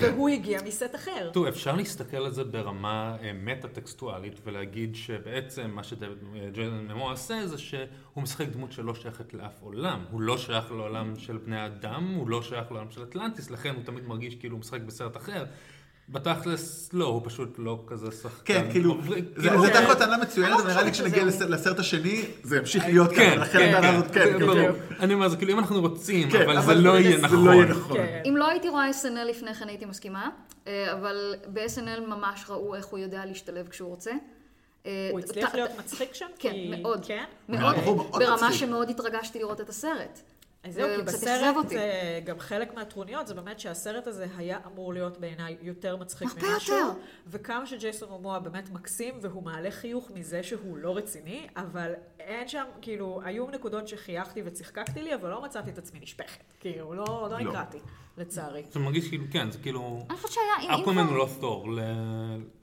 והוא, הגיע מסט אחר. תראו, אפשר להסתכל על זה ברמה אה, מטה-טקסטואלית ולהגיד שבעצם מה שג'יידן ממו עושה זה שהוא משחק דמות שלא שייכת לאף עולם. הוא לא שייך לעולם של בני אדם, הוא לא שייך לעולם של אטלנטיס, לכן הוא תמיד מרגיש כאילו הוא משחק בסרט אחר. בתכלס, לא, הוא פשוט לא כזה שחקן. כן, כאילו, זה כאילו, זה כן. הייתה לך טענה מצוינת, אבל נראה לי כשנגיע לסרט השני, זה ימשיך להיות כן, ככה, לכן כן, הטענה הזאת, כן, כן, כן, ברור. כן. אני אומר, זה כאילו אם אנחנו רוצים, כן, אבל זה לא יהיה לא נכון. יהיה נכון. כן. אם לא הייתי רואה SNL לפני כן הייתי מסכימה, אה, אבל ב-SNL ממש ראו איך הוא יודע להשתלב כשהוא רוצה. אה, הוא הצליח להיות מצחיק שם? כן, מאוד. כן? מאוד, ברמה. שמאוד התרגשתי לראות את הסרט. אז זהו, זה כי בסרט, גם חלק מהטרוניות זה באמת שהסרט הזה היה אמור להיות בעיניי יותר מצחיק הרבה ממשהו. יותר. וכמה שג'ייסון מומואה באמת מקסים, והוא מעלה חיוך מזה שהוא לא רציני, אבל אין שם, כאילו, היו נקודות שחייכתי וצחקקתי לי, אבל לא מצאתי את עצמי נשפכת. כאילו, לא, לא לא. נקרעתי, לצערי. זה מרגיש כאילו, כן, זה כאילו... אני חושבת שהיה, כבר- הוא לא תור.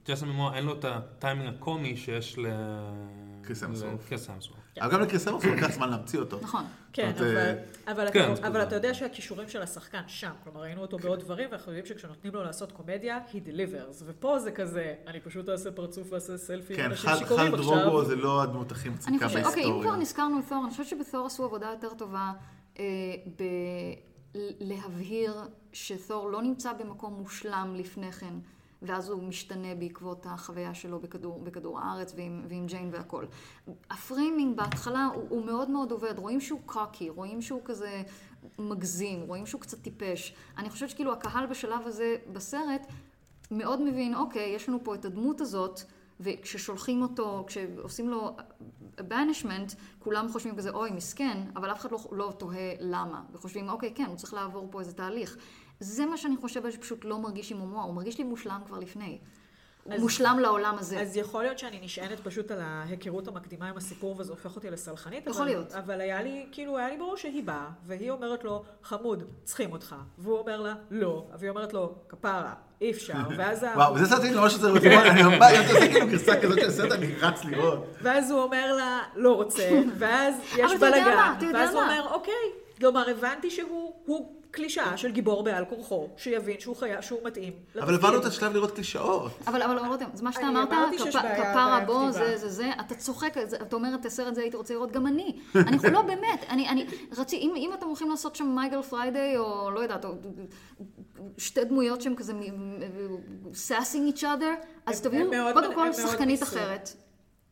לג'סון ממוע אין לו את הטיימינג הקומי שיש ל... קריס המסוורף. אבל גם לקריס אמרסון לקח זמן להמציא אותו. נכון. כן, אבל, אה, כן, אתה, יודע שהכישורים של השחקן שם, כלומר ראינו אותו בעוד דברים, ואנחנו יודעים שכשנותנים לו לעשות קומדיה, he delivers, ופה זה כזה, אני פשוט אעשה פרצוף ואעשה סלפי עם כן, אנשים חל שיכורים חל עכשיו. דרוגו זה לא הדמות הכי אני מצחיקה חושבת, אוקיי, אם כבר בהיסטוריה. נזכרנו בתור, אני חושבת שבתור עשו עבודה יותר טובה אה, בלהבהיר שתור לא נמצא במקום מושלם לפני כן, ואז הוא משתנה בעקבות החוויה שלו בכדור, בכדור הארץ ועם, ועם ג'יין והכל. ה framing בהתחלה הוא, הוא מאוד מאוד עובד, רואים שהוא קוקי, רואים שהוא כזה מגזים, רואים שהוא קצת טיפש. אני חושבת שכאילו הקהל בשלב הזה בסרט מאוד מבין, אוקיי, יש לנו פה את הדמות הזאת, וכששולחים אותו, כשעושים לו banishment, כולם חושבים כזה, אוי, מסכן, אבל אף אחד לא, לא תוהה למה. וחושבים, אוקיי, כן, הוא צריך לעבור פה איזה תהליך. זה מה שאני חושבת שפשוט לא מרגיש עם הומואר, הוא מרגיש לי מושלם כבר לפני. הוא אז- מושלם לעולם הזה. אז יכול להיות שאני נשענת פשוט על ההיכרות המקדימה עם הסיפור, וזה הופך אותי לסלחנית. יכול אבל, להיות. אבל היה לי, כאילו, היה לי ברור שהיא באה, והיא אומרת לו, חמוד, צריכים אותך. והוא אומר לה, לא. והיא אומרת לו, כפרה, אי אפשר. ואז, וואו, זה סרטים ממש שזה רצועה, אני ממש, אתה עושה כאילו גרסה כזאת של סרט, אני רץ לראות. ואז הוא אומר לה, לא רוצה, ואז יש אבל אתה יודע בלאגן. מה, אתה יודע ואז הוא? אומר, אוקיי. כלומר, הבנתי שהוא הוא קלישאה של גיבור בעל כורחו, שיבין שהוא חיה, שהוא מתאים. אבל. עברנו את השלב לראות קלישאות. אבל, אבל רותם, זה מה שאתה אמרת, כפרה. בו, זה, זה, זה, אתה צוחק, אתה אומר, את הסרט הזה הייתי רוצה לראות גם אני. אני לא, באמת, אני, אני, רצי, אם, אם אתם הולכים לעשות שם מייגל פריידיי, או לא יודעת, או שתי דמויות שהם כזה sassing each other, אז תביאו, קודם כל, שחקנית. אחרת.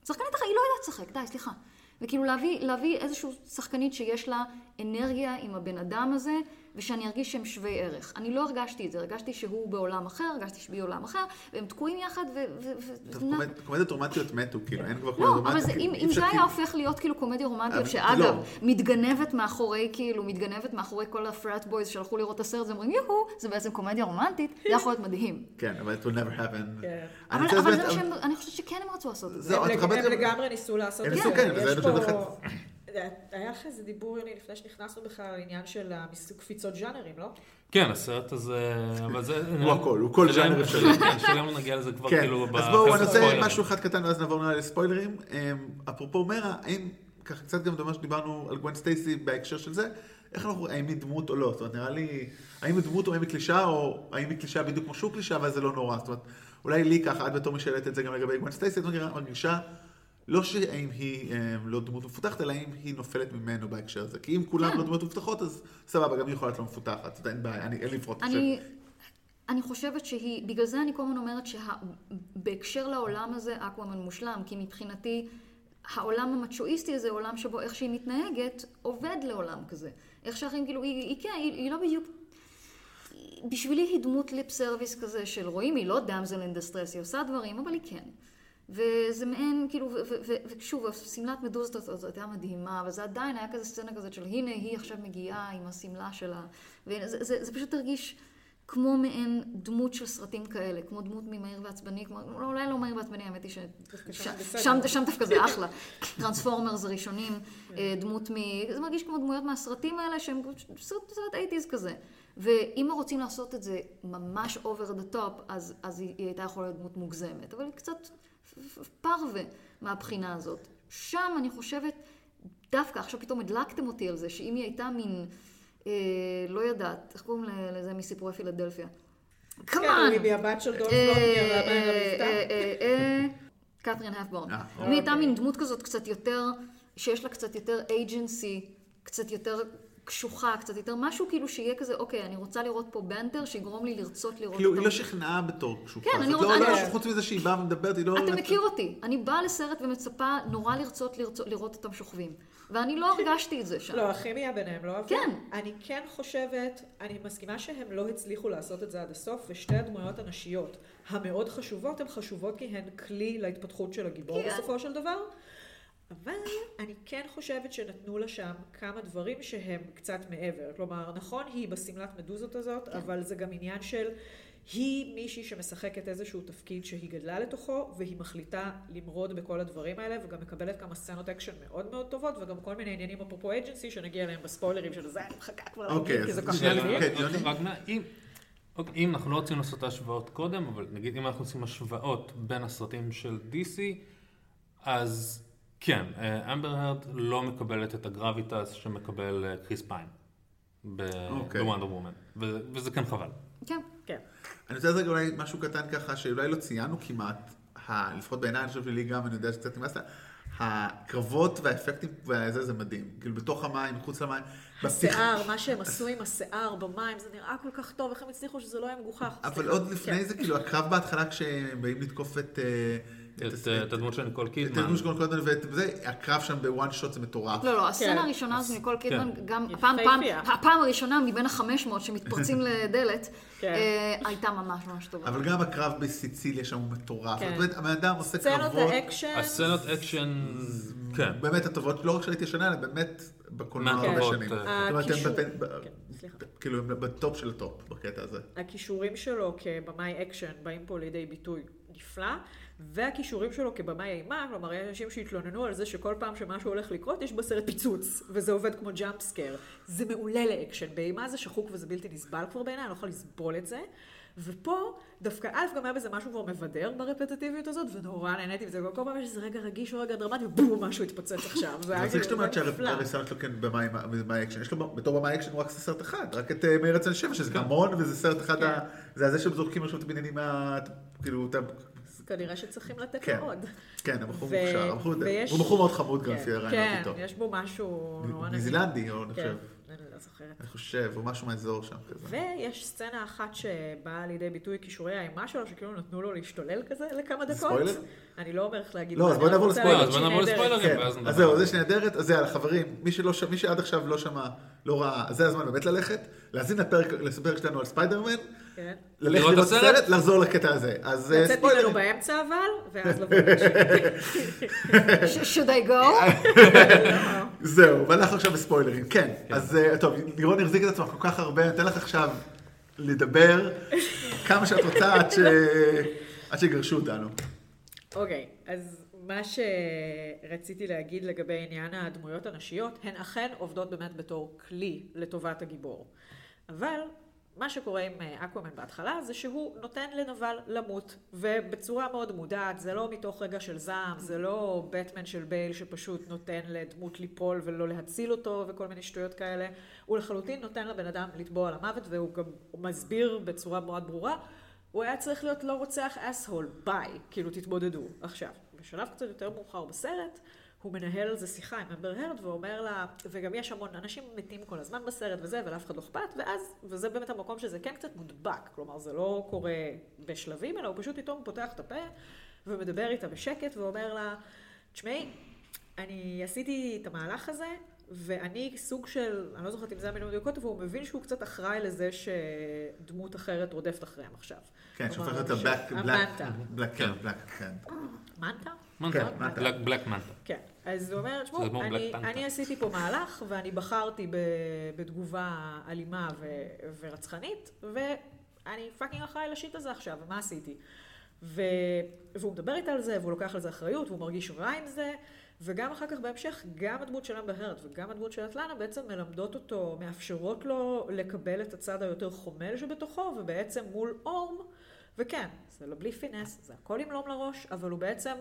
שחקנית אחרת, היא לא יודעת לשחק, די, סליחה. וכאילו להביא, להביא איזושהי שחקנית שיש לה אנרגיה עם הבן אדם הזה, ושאני ארגיש שהם שווי ערך. אני לא הרגשתי את זה, הרגשתי שהוא בעולם אחר, הרגשתי שהיא בעולם אחר, והם תקועים יחד, ו... קומדיות רומנטיות מתו, כאילו, אין כבר לא, קומדיות אבל רומנטיות. אם, אי אם זה היה כאילו- הופך להיות כאילו קומדיה רומנטית, אבל- שאגב, לא. מתגנבת מאחורי, כאילו, מתגנבת מאחורי כל ה frat boys שהלכו לראות את הסרט, ואומרים, יוהו, זה בעצם קומדיה רומנטית, זה יכול להיות מדהים. כן, אבל it will never happen. כן. אבל, רוצה אבל באמת- זה מה שהם, אני חושבת שכן הם רצו לעשות את זה. הם לגמרי ניסו לעשות הם את זה. כן, היה לך איזה דיבור, יוני, לפני שנכנסנו בכלל על עניין של קפיצות ז'אנרים, לא? כן, הסרט הזה, אבל זה... הוא הכל, הוא כל ז'אנר אפשרי. כן, שלם לא נגיע לזה כבר כן, כאילו אז בואו נעשה הספוילרים. משהו אחד קטן ואז נעבור נראה לספוילרים. אמ, אפרופו מרה, האם, ככה קצת גם דומה שדיברנו על גווין סטייסי בהקשר של זה, איך אנחנו רואים, האם היא דמות או לא? זאת אומרת, נראה לי, האם היא דמות או האם היא קלישאה, או האם היא קלישאה בדיוק כמו שהוא קלישאה, אבל זה לא נורא. זאת אומרת, אולי לי ככה, את בתור מי שהעלית את זה גם לגבי גווין סטייסי, את מרגישה, לא שהאם היא אמ, לא דמות מפותחת, אלא האם היא נופלת ממנו בהקשר הזה. כי אם כולם כן. לא דמות מפותחות, אז סבבה, גם היא יכולה להיות לא מפותחת. זאת אין בעיה, אני- אין לי לפחות. אני, אני חושבת שהיא, בגלל זה אני כל הזמן אומרת שבהקשר לעולם הזה אקוואמן מושלם, כי מבחינתי העולם המצ'ואיסטי הזה, עולם שבו איך שהיא מתנהגת, עובד לעולם כזה. איך שאחרים, כאילו, היא, היא כן, היא, היא לא בדיוק... בשבילי היא דמות lip service כזה של רואים, היא לא damsel in distress, היא עושה דברים, אבל היא כן. וזה מעין, כאילו, ושוב, השמלת מדוזת הזאת הייתה מדהימה, אבל זה עדיין היה כזה סצנה כזאת של הנה היא עכשיו מגיעה עם השמלה שלה. וזה זה, זה פשוט הרגיש כמו מעין דמות של סרטים כאלה, כמו דמות ממהיר ועצבני, כמו, אולי לא מהיר ועצבני, האמת היא דווקא ש- שם בסדר. שם, שם דווקא זה אחלה. טרנספורמרס הראשונים, אה, דמות מ... זה מרגיש כמו דמויות מהסרטים האלה שהם סרט, סרט 80's כזה. ואם רוצים לעשות את זה ממש over the top, אז, אז היא, הייתה יכולה להיות דמות מוגזמת. אבל היא קצת פרווה מהבחינה הזאת. שם אני חושבת, דווקא עכשיו פתאום הדלקתם אותי על זה, שאם היא הייתה מין, אה, לא יודעת, איך קוראים לזה מסיפורי פילדלפיה? כן, כמובן. היא מהבת של למבטא. אה, אה, אה, קתרין הפבורן. אה, אם היא הייתה מין דמות כזאת קצת יותר, שיש לה קצת יותר agency, קצת יותר קשוחה, קצת יותר משהו כאילו שיהיה כזה, אוקיי, אני רוצה לראות פה בנטר שיגרום לי לרצות לראות כאילו. היא לא שכנעה בתור קשוחה. כן, אני זאת לא- רוצה- לא- אני- חוץ מזה שהיא באה ומדברת, היא לא... אתה מכיר אותי, אני באה לסרט ומצפה נורא לרצות, לרצות לראות אותם שוכבים. ואני לא הרגשתי את זה שם. לא, הכימיה ביניהם לא עבדה. כן. אני כן חושבת, אני מסכימה שהם לא הצליחו לעשות את זה עד הסוף, ושתי הדמויות הנשיות המאוד חשובות, הן חשובות כי הן כלי להתפתחות של הגיבור כן. בסופו של דבר. אבל אני כן חושבת שנתנו לה שם כמה דברים שהם קצת מעבר. כלומר, נכון, היא בשמלת מדוזות הזאת, כן. אבל זה גם עניין של... היא מישהי שמשחקת איזשהו תפקיד שהיא גדלה לתוכו, והיא מחליטה למרוד בכל הדברים האלה, וגם מקבלת כמה סצנות אקשן מאוד מאוד טובות, וגם כל מיני עניינים אפרופו agency, שנגיע אליהם בספוילרים של זה, אני מחכה כבר אוקיי, להגיד, כי זה אז כל כך. כן, מה, אם, אוקיי, אם אנחנו לא רוצים לעשות את ההשוואות קודם, אבל נגיד אם אנחנו עושים השוואות בין הסרטים של DC, אז כן, אה, אמבר הרד לא מקבלת את הגרביטס שמקבל אה, קריס פיין אוקיי. בוונדר וומן, ו- וזה כן חבל. כן. כן. אני רוצה להגיד אולי משהו קטן ככה, שאולי לא ציינו כמעט, לפחות בעיניי, אני חושב שלי גם, אני יודע שקצת נמאסת, הקרבות והאפקטים והזה זה מדהים. כאילו בתוך המים, מחוץ למים. השיער, מה שהם עשו עם השיער במים, זה נראה כל כך טוב, איך הם הצליחו שזה לא יהיה מגוחך. אבל. עוד לפני כן. זה, כאילו, הקרב בהתחלה כשהם באים לתקוף את... אה, את, את הדמות של ניקול את קידמן. הדמות של קולן קולמן ואת זה, הקרב שם ב one shot זה מטורף. לא, לא, הסצנה כן. הראשונה זה ניקול קידמן, גם יפהפייה. הפעם, פעם, הפעם הראשונה מבין החמש מאות שמתפרצים לדלת, כן. אה, הייתה ממש ממש טובה. אבל גם הקרב בסיציליה שם הוא מטורף. כן. זאת אומרת, הבן אדם עושה סצנות קרבות, האקשן, הסצנות אקשן, כן. באמת הטובות, לא רק שראיתי השנה, אלא באמת בקולנוע הרבה שנים. אה, כן. כאילו, הם ב top של ה top בקטע הזה. הכישורים שלו כבמאי אקשן באים פה לידי ביטוי נפלא, והכישורים שלו כבמאי אימה, כלומר יש אנשים שהתלוננו על זה שכל פעם שמשהו הולך לקרות יש בסרט פיצוץ, וזה עובד כמו jump scare. זה מעולה לאקשן, באימה זה שחוק וזה בלתי נסבל כבר בעיניי, אני לא יכולה לסבול את זה. ופה, דווקא א', גם היה בזה משהו כבר מבדר ברפטטיביות הזאת, ונורא נהניתי מזה, כל פעם יש איזה רגע רגיש או רגע דרמטי, ובום, משהו התפוצץ עכשיו. זה איך שאתה אומרת סרט שלו כן במאי אקשן, יש לו בתור במאי אקשן הוא רק סרט אחד, רק את אה, מהיר ועצבני שבע, שזה המון, וזה סרט אחד, ה- זה הזה שהם זורקים עכשיו את הבניינים. כאילו, אתה... כנראה שצריכים לתת כן. לו עוד. כן, הבחור מוכשר, הוא בחור מאוד חמוד גם, כן, לפי הראיונות כן, איתו. יש בו משהו נורא ניו נעים. זילנדי, אני כן, חושב. אני לא זוכרת. אני חושב, או משהו מהאזור שם כזה. ויש סצנה אחת שבאה לידי ביטוי כישורי האימה שלו, שכאילו נתנו לו להשתולל כזה לכמה דקות. ספוילר? אני לא אומרת להגיד... לא, אז בוא נעבור לספוילר. אז בוא נעבור. לספוילרים. כן, אז זהו, זה זה. שנהדרת, אז יאללה, חברים, מי שלא ש- מי שעד עכשיו לא שמע, לא ראה, אז זה הזמן באמת ללכת, להאזין לפרק, לפרק שלנו על ספיידרמן, כן. ללכת לראות הסרט? סרט, לחזור לקטע הזה. אז אה, לצאת ממנו. באמצע אבל, ואז לבוא. ש- should I go? זהו, ואנחנו עכשיו בספוילרים. כן, אז אה, טוב, לירון החזיק את עצמך כל כך הרבה, אני אתן לך עכשיו לדבר כמה שאת רוצה עד שיגרשו אותנו. אוקיי, אז מה שרציתי להגיד לגבי עניין הדמויות הנשיות, הן אכן עובדות באמת בתור כלי לטובת הגיבור. אבל מה שקורה עם אה, אקוואמן בהתחלה זה שהוא נותן לנבל למות, ובצורה מאוד מודעת, זה לא מתוך רגע של זעם, זה לא בטמן של בייל שפשוט נותן לדמות ליפול ולא להציל אותו וכל מיני שטויות כאלה, הוא לחלוטין נותן לבן אדם לטבוע למוות והוא גם מסביר בצורה מאוד ברורה, הוא היה צריך להיות לא רוצח אסהול, ביי, כאילו תתמודדו. עכשיו, בשלב קצת יותר מאוחר בסרט, הוא מנהל על זה שיחה עם אמבר הרד ואומר לה, וגם יש המון, אנשים מתים כל הזמן בסרט וזה, ולאף אחד לא אכפת, ואז, וזה באמת המקום שזה כן קצת מודבק, כלומר זה לא קורה בשלבים, אלא הוא פשוט פתאום פותח את הפה ומדבר איתה בשקט ואומר לה, תשמעי, אני עשיתי את המהלך הזה, ואני סוג של, אני לא זוכרת אם זה המילים מדויקות, אבל הוא מבין שהוא קצת אחראי לזה שדמות אחרת רודפת אחריהם עכשיו. כן, להיות הבלק, המנטה. בלק, כן, בלק, כן. מנטה? מנטה, כן. בלק- מנטה. כן. אז הוא אומר, תשמעו, אני, עשיתי פה מהלך, ואני בחרתי בתגובה אלימה ורצחנית, ואני fucking אחראי ל shit הזה עכשיו, ומה עשיתי? ו, והוא מדבר איתה על זה, והוא לוקח על זה אחריות, והוא מרגיש רע עם זה, וגם אחר כך בהמשך, גם הדמות של אמבר הרד וגם הדמות של אטלנה בעצם מלמדות אותו, מאפשרות לו לקבל את הצד היותר חומל שבתוכו, ובעצם מול אורם, וכן, זה לא בלי פינס, זה הכל עם לום לראש, אבל הוא בעצם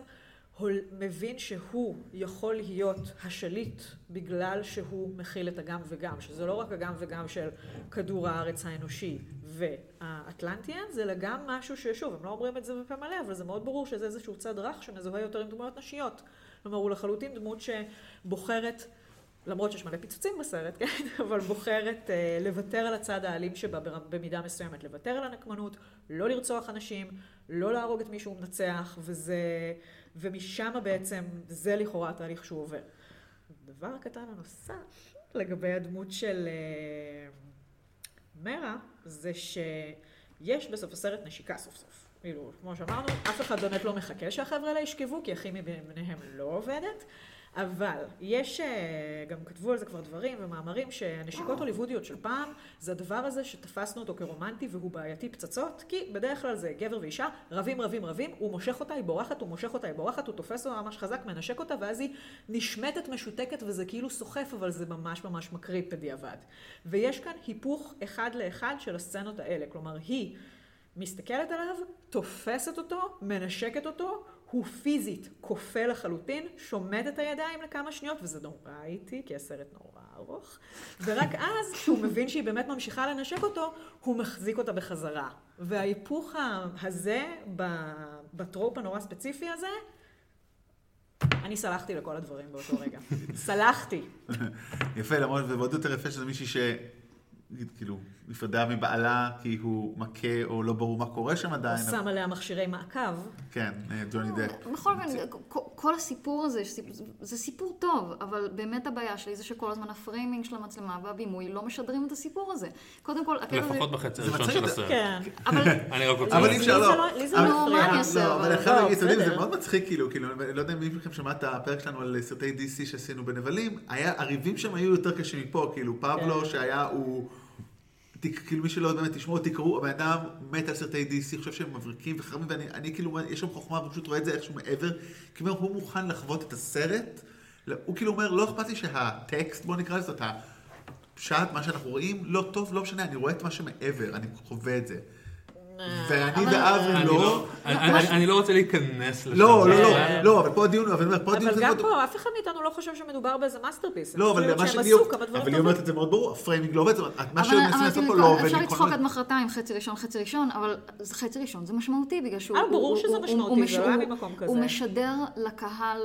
מבין שהוא יכול להיות השליט בגלל שהוא מכיל את הגם וגם, שזה לא רק הגם וגם של כדור הארץ האנושי והאטלנטיאנס, אלא גם משהו ששוב, הם לא אומרים את זה בפה מלא, אבל זה מאוד ברור שזה איזשהו צד רך שמזוהה יותר עם דמויות נשיות. כלומר, הוא לחלוטין דמות שבוחרת למרות שיש מלא פיצוצים בסרט, כן? אבל בוחרת אה, לוותר על הצד האלים שבה במידה מסוימת, לוותר על הנקמנות, לא לרצוח אנשים, לא להרוג את מי שהוא מנצח, וזה, ומשם בעצם, זה לכאורה התהליך שהוא עובר. דבר הקטן הנוסף לגבי הדמות של אה, מרה, זה שיש בסוף הסרט נשיקה סוף סוף. כאילו, כמו שאמרנו, אף אחד באמת לא מחכה שהחבר'ה האלה ישכבו, כי הכימי ביניהם לא עובדת. אבל יש, אה, גם כתבו על זה כבר דברים ומאמרים, שהנשיקות הוליוודיות של פעם, זה הדבר הזה שתפסנו אותו כרומנטי והוא בעייתי פצצות, כי בדרך כלל זה גבר ואישה, רבים רבים רבים, הוא מושך אותה, היא בורחת, הוא מושך אותה, היא בורחת, הוא תופס אותה ממש חזק, מנשק אותה, ואז היא נשמטת, משותקת, וזה כאילו סוחף, אבל זה ממש ממש מקריפ בדיעבד. ויש כאן היפוך אחד לאחד של הסצנות האלה, כלומר, היא מסתכלת עליו, תופסת אותו, מנשקת אותו, הוא פיזית כופה לחלוטין, שומט את הידיים לכמה שניות, וזה נורא איטי, כי הסרט נורא ארוך, ורק אז, כשהוא מבין שהיא באמת ממשיכה לנשק אותו, הוא מחזיק אותה בחזרה. וההיפוך הזה, בטרופ הנורא ספציפי הזה, אני סלחתי לכל הדברים באותו רגע. סלחתי. יפה, למרות, ועוד יותר יפה שזה מישהי ש... כאילו, נפרדה מבעלה כי הוא מכה או לא ברור מה קורה שם עדיין. הוא שם עליה מכשירי מעקב. כן, אה, ג'וני דפ. בכל אופן, כל הסיפור הזה, זה סיפור טוב, אבל באמת הבעיה שלי זה שכל הזמן ה framing של המצלמה והבימוי לא משדרים את הסיפור הזה. קודם כל, הקטע הזה... לפחות בחצי זה הראשון של הסרט. כן. אבל אני רק רוצה... אבל. אי אפשר, לא. לא- לי זה לא מפריע. מה אני אעשה, לא, אבל אבל- אני חייב לא, להגיד, אתם יודעים, זה. מאוד מצחיק, כאילו, כאילו, אני לא יודע אם מישהו מכם שמע את הפרק שלנו על סרטי DC שעשינו בנבלים, הריבים שם היו יותר קשים מפה, כאילו, פבלו כן. שהיה, הוא... כאילו מי שלא באמת תשמעו, תקראו, הבן אדם מת על סרטי DC, חושב שהם מבריקים וחרמים, ואני אני כאילו, יש שם חוכמה, והוא פשוט רואה את זה איכשהו מעבר, כי הוא מוכן לחוות את הסרט, הוא כאילו אומר, לא אכפת לי שהטקסט, בוא נקרא לזה, הפשט, מה שאנחנו רואים, לא טוב, לא משנה, אני רואה את מה שמעבר, אני חווה את זה. ואני אני לא... לא- אני- לא רוצה להיכנס לשם. לא, לא, לא. לא, אבל פה הדיון, אבל אני אומר, פה הדיון אבל גם. פה, אף אחד מאיתנו לא חושב שמדובר באיזה masterpiece. לא, אבל מה שהם שהיא... עשו כמה דברים אבל היא. אומרת את זה מאוד ברור, ה framing לא עובד, מה שהם מנסים לעשות פה לא עובד. אפשר לצחוק עד מחרתיים, חצי ראשון, חצי ראשון, אבל זה חצי ראשון, זה משמעותי בגלל שהוא... אה, ברור שזה הוא- משמעותי, זה לא היה ממקום כזה. הוא משדר לקהל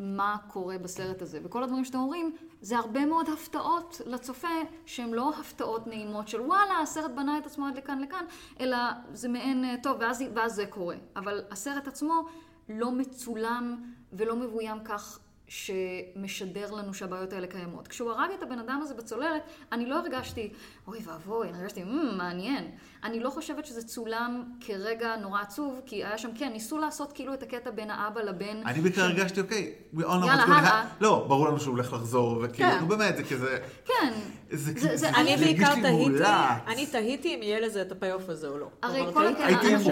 מה קורה בסרט הזה, וכל הדברים שאתם אומרים, זה הרבה מאוד הפתעות לצופה, שהן לא הפתעות נעימות של וואלה, הסרט בנה את עצמו עד לכאן לכאן, אלא זה מעין, אה, טוב, ואז, ואז זה קורה. אבל הסרט עצמו לא מצולם ולא מבוים כך שמשדר לנו שהבעיות האלה קיימות. כשהוא הרג את הבן אדם הזה בצוללת, אני לא הרגשתי, אוי ואבוי, אני הרגשתי, "מ, מעניין. אני לא חושבת שזה צולם כרגע נורא עצוב, כי היה שם, כן, ניסו לעשות כאילו את הקטע בין האבא לבן. אני בעיקר הרגשתי, אוקיי, we all know יאללה, what's going הלאה. לא, ברור לנו שהוא הולך לחזור, וכאילו, כן. נו באמת, זה כזה... כן. זה כאילו- זה- הרגיש לי מאולץ. אני תהיתי אם יהיה לזה את הפי-אוף הזה או לא. הרי כל הקטע, הייתי אנחנו,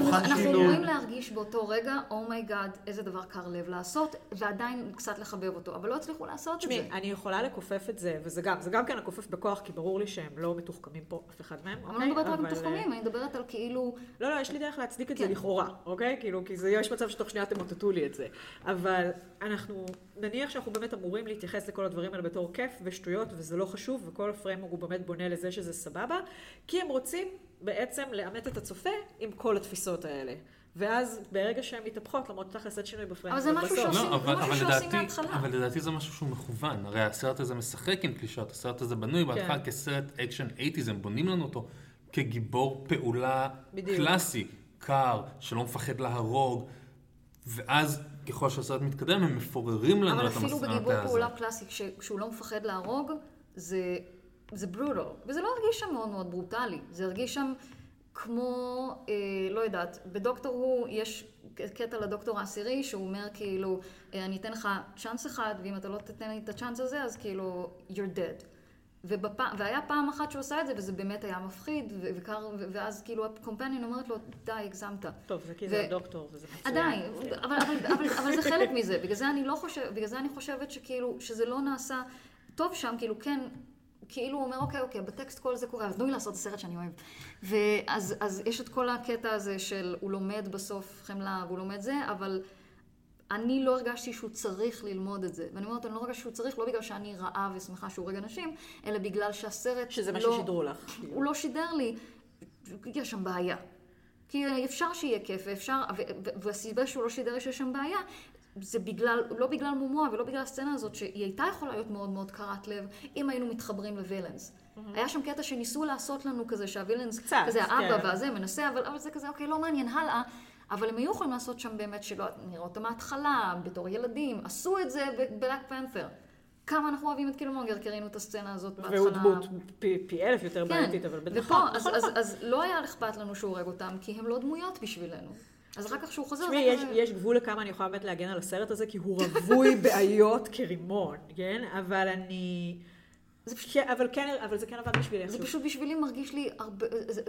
אמורים להרגיש באותו רגע, oh my god, איזה דבר קר לב לעשות, ועדיין קצת לחבב אותו, אבל לא הצליחו לעשות את תשמעי, זה. אני יכולה לכופף את זה, וזה גם, זה גם כן לכופף בכוח, כי ברור לי שהם לא מתוחכמים פה, אף אחד מהם, אבל אני לא? מדברת על אבל, מתוחכמים, אני מדברת על כאילו... לא, לא, יש לי דרך להצדיק את זה כן. לכאורה, אוקיי? כאילו, כי זה, יש מצב שתוך שנייה תמוטטו לי את זה. אבל אנחנו, נניח שאנחנו באמת אמורים להתייחס לכל הדברים האלה בתור כיף ושטויות, וזה לא חשוב, וכל ה framing הוא באמת בונה לזה שזה סבבה, כי הם רוצים בעצם לעמת את הצופה עם כל התפיסות האלה. ואז ברגע שהן מתהפכות, למרות שצריך לעשות שינוי ב framing, אבל זה משהו שעושים- לא, אבל, משהו אבל, שעושים לדעתי, מההתחלה. אבל לדעתי זה משהו שהוא מכוון. הרי הסרט הזה משחק עם קלישאות, הסרט הזה בנוי בהתחלה כסרט אקשן 80's, הם בונים לנו אותו כגיבור פעולה בדיוק. קלאסי, קר, שלא מפחד להרוג, ואז ככל שהסרט מתקדם הם מפוררים לנו אבל את אפילו המסע בגיבור הזה. פעולה קלאסי, כש- כשהוא לא מפחד להרוג, זה, זה ברוטל. וזה לא הרגיש שם מאוד מאוד ברוטלי. זה הרגיש שם כמו, אה, לא יודעת, בדוקטור הוא יש קטע לדוקטור העשירי, שהוא אומר כאילו, אה, אני אתן לך צ'אנס אחד, ואם אתה לא תתן לי את הצ'אנס הזה, אז כאילו, you're dead. ובפ... והיה פעם אחת שהוא עשה את זה, וזה באמת היה מפחיד, ו- וקר, ואז כאילו הקומפניון אומרת לו, די, הגזמת. טוב, זה כי זה ו- הדוקטור, וזה מצוין. עדיין, אבל, אבל, אבל, אבל זה חלק מזה, בגלל זה אני לא חושבת, בגלל זה אני חושבת שכאילו, שזה לא נעשה טוב שם, כאילו כן, כאילו הוא אומר, אוקיי, אוקיי, בטקסט כל זה קורה, אז תנו לי לעשות את הסרט שאני אוהב. ואז אז יש את כל הקטע הזה של הוא לומד בסוף חמלה, והוא לומד זה, אבל אני לא הרגשתי שהוא צריך ללמוד את זה. ואני אומרת, אני לא הרגשתי שהוא צריך, לא בגלל שאני רעה ושמחה שהוא הורג אנשים, אלא בגלל שהסרט שזה מה לא- ששידרו לך. הוא לא שידר לי, יש שם בעיה. כי אפשר שיהיה כיף, ואפשר, והסיבה שהוא לא שידר שיש שם בעיה, זה בגלל, לא בגלל מומואה ולא בגלל הסצנה הזאת, שהיא הייתה יכולה להיות מאוד מאוד קרת לב, אם היינו מתחברים לווילאנס. היה שם קטע שניסו לעשות לנו כזה שהווילאנס, קצת, כזה האבא כן. והזה מנסה, אבל, אבל זה כזה, אוקיי, לא מעניין, הלאה. אבל הם היו יכולים לעשות שם באמת שלא, נראה אותם מההתחלה, בתור ילדים, עשו את זה בבלק פנת'ר. כמה אנחנו אוהבים את קילמונגר, כי ראינו את הסצנה הזאת מההתחלה. והוא דמות פי, פי אלף יותר כן, בעייתית, אבל ופה, נכון, אז, אז. אז לא היה אכפת לנו שהוא הורג אותם, כי הם לא דמויות בשבילנו. אז אחר כך שהוא חוזר, תשמעי, יש, כזה- יש גבול לכמה אני יכולה באמת להגן על הסרט הזה, כי הוא רווי בעיות כרימון, כן? אבל אני... זה פשוט- כן, אבל כן, אבל זה כן עבד בשבילי. זה איכשהו. פשוט בשבילי מרגיש לי הרבה, זה,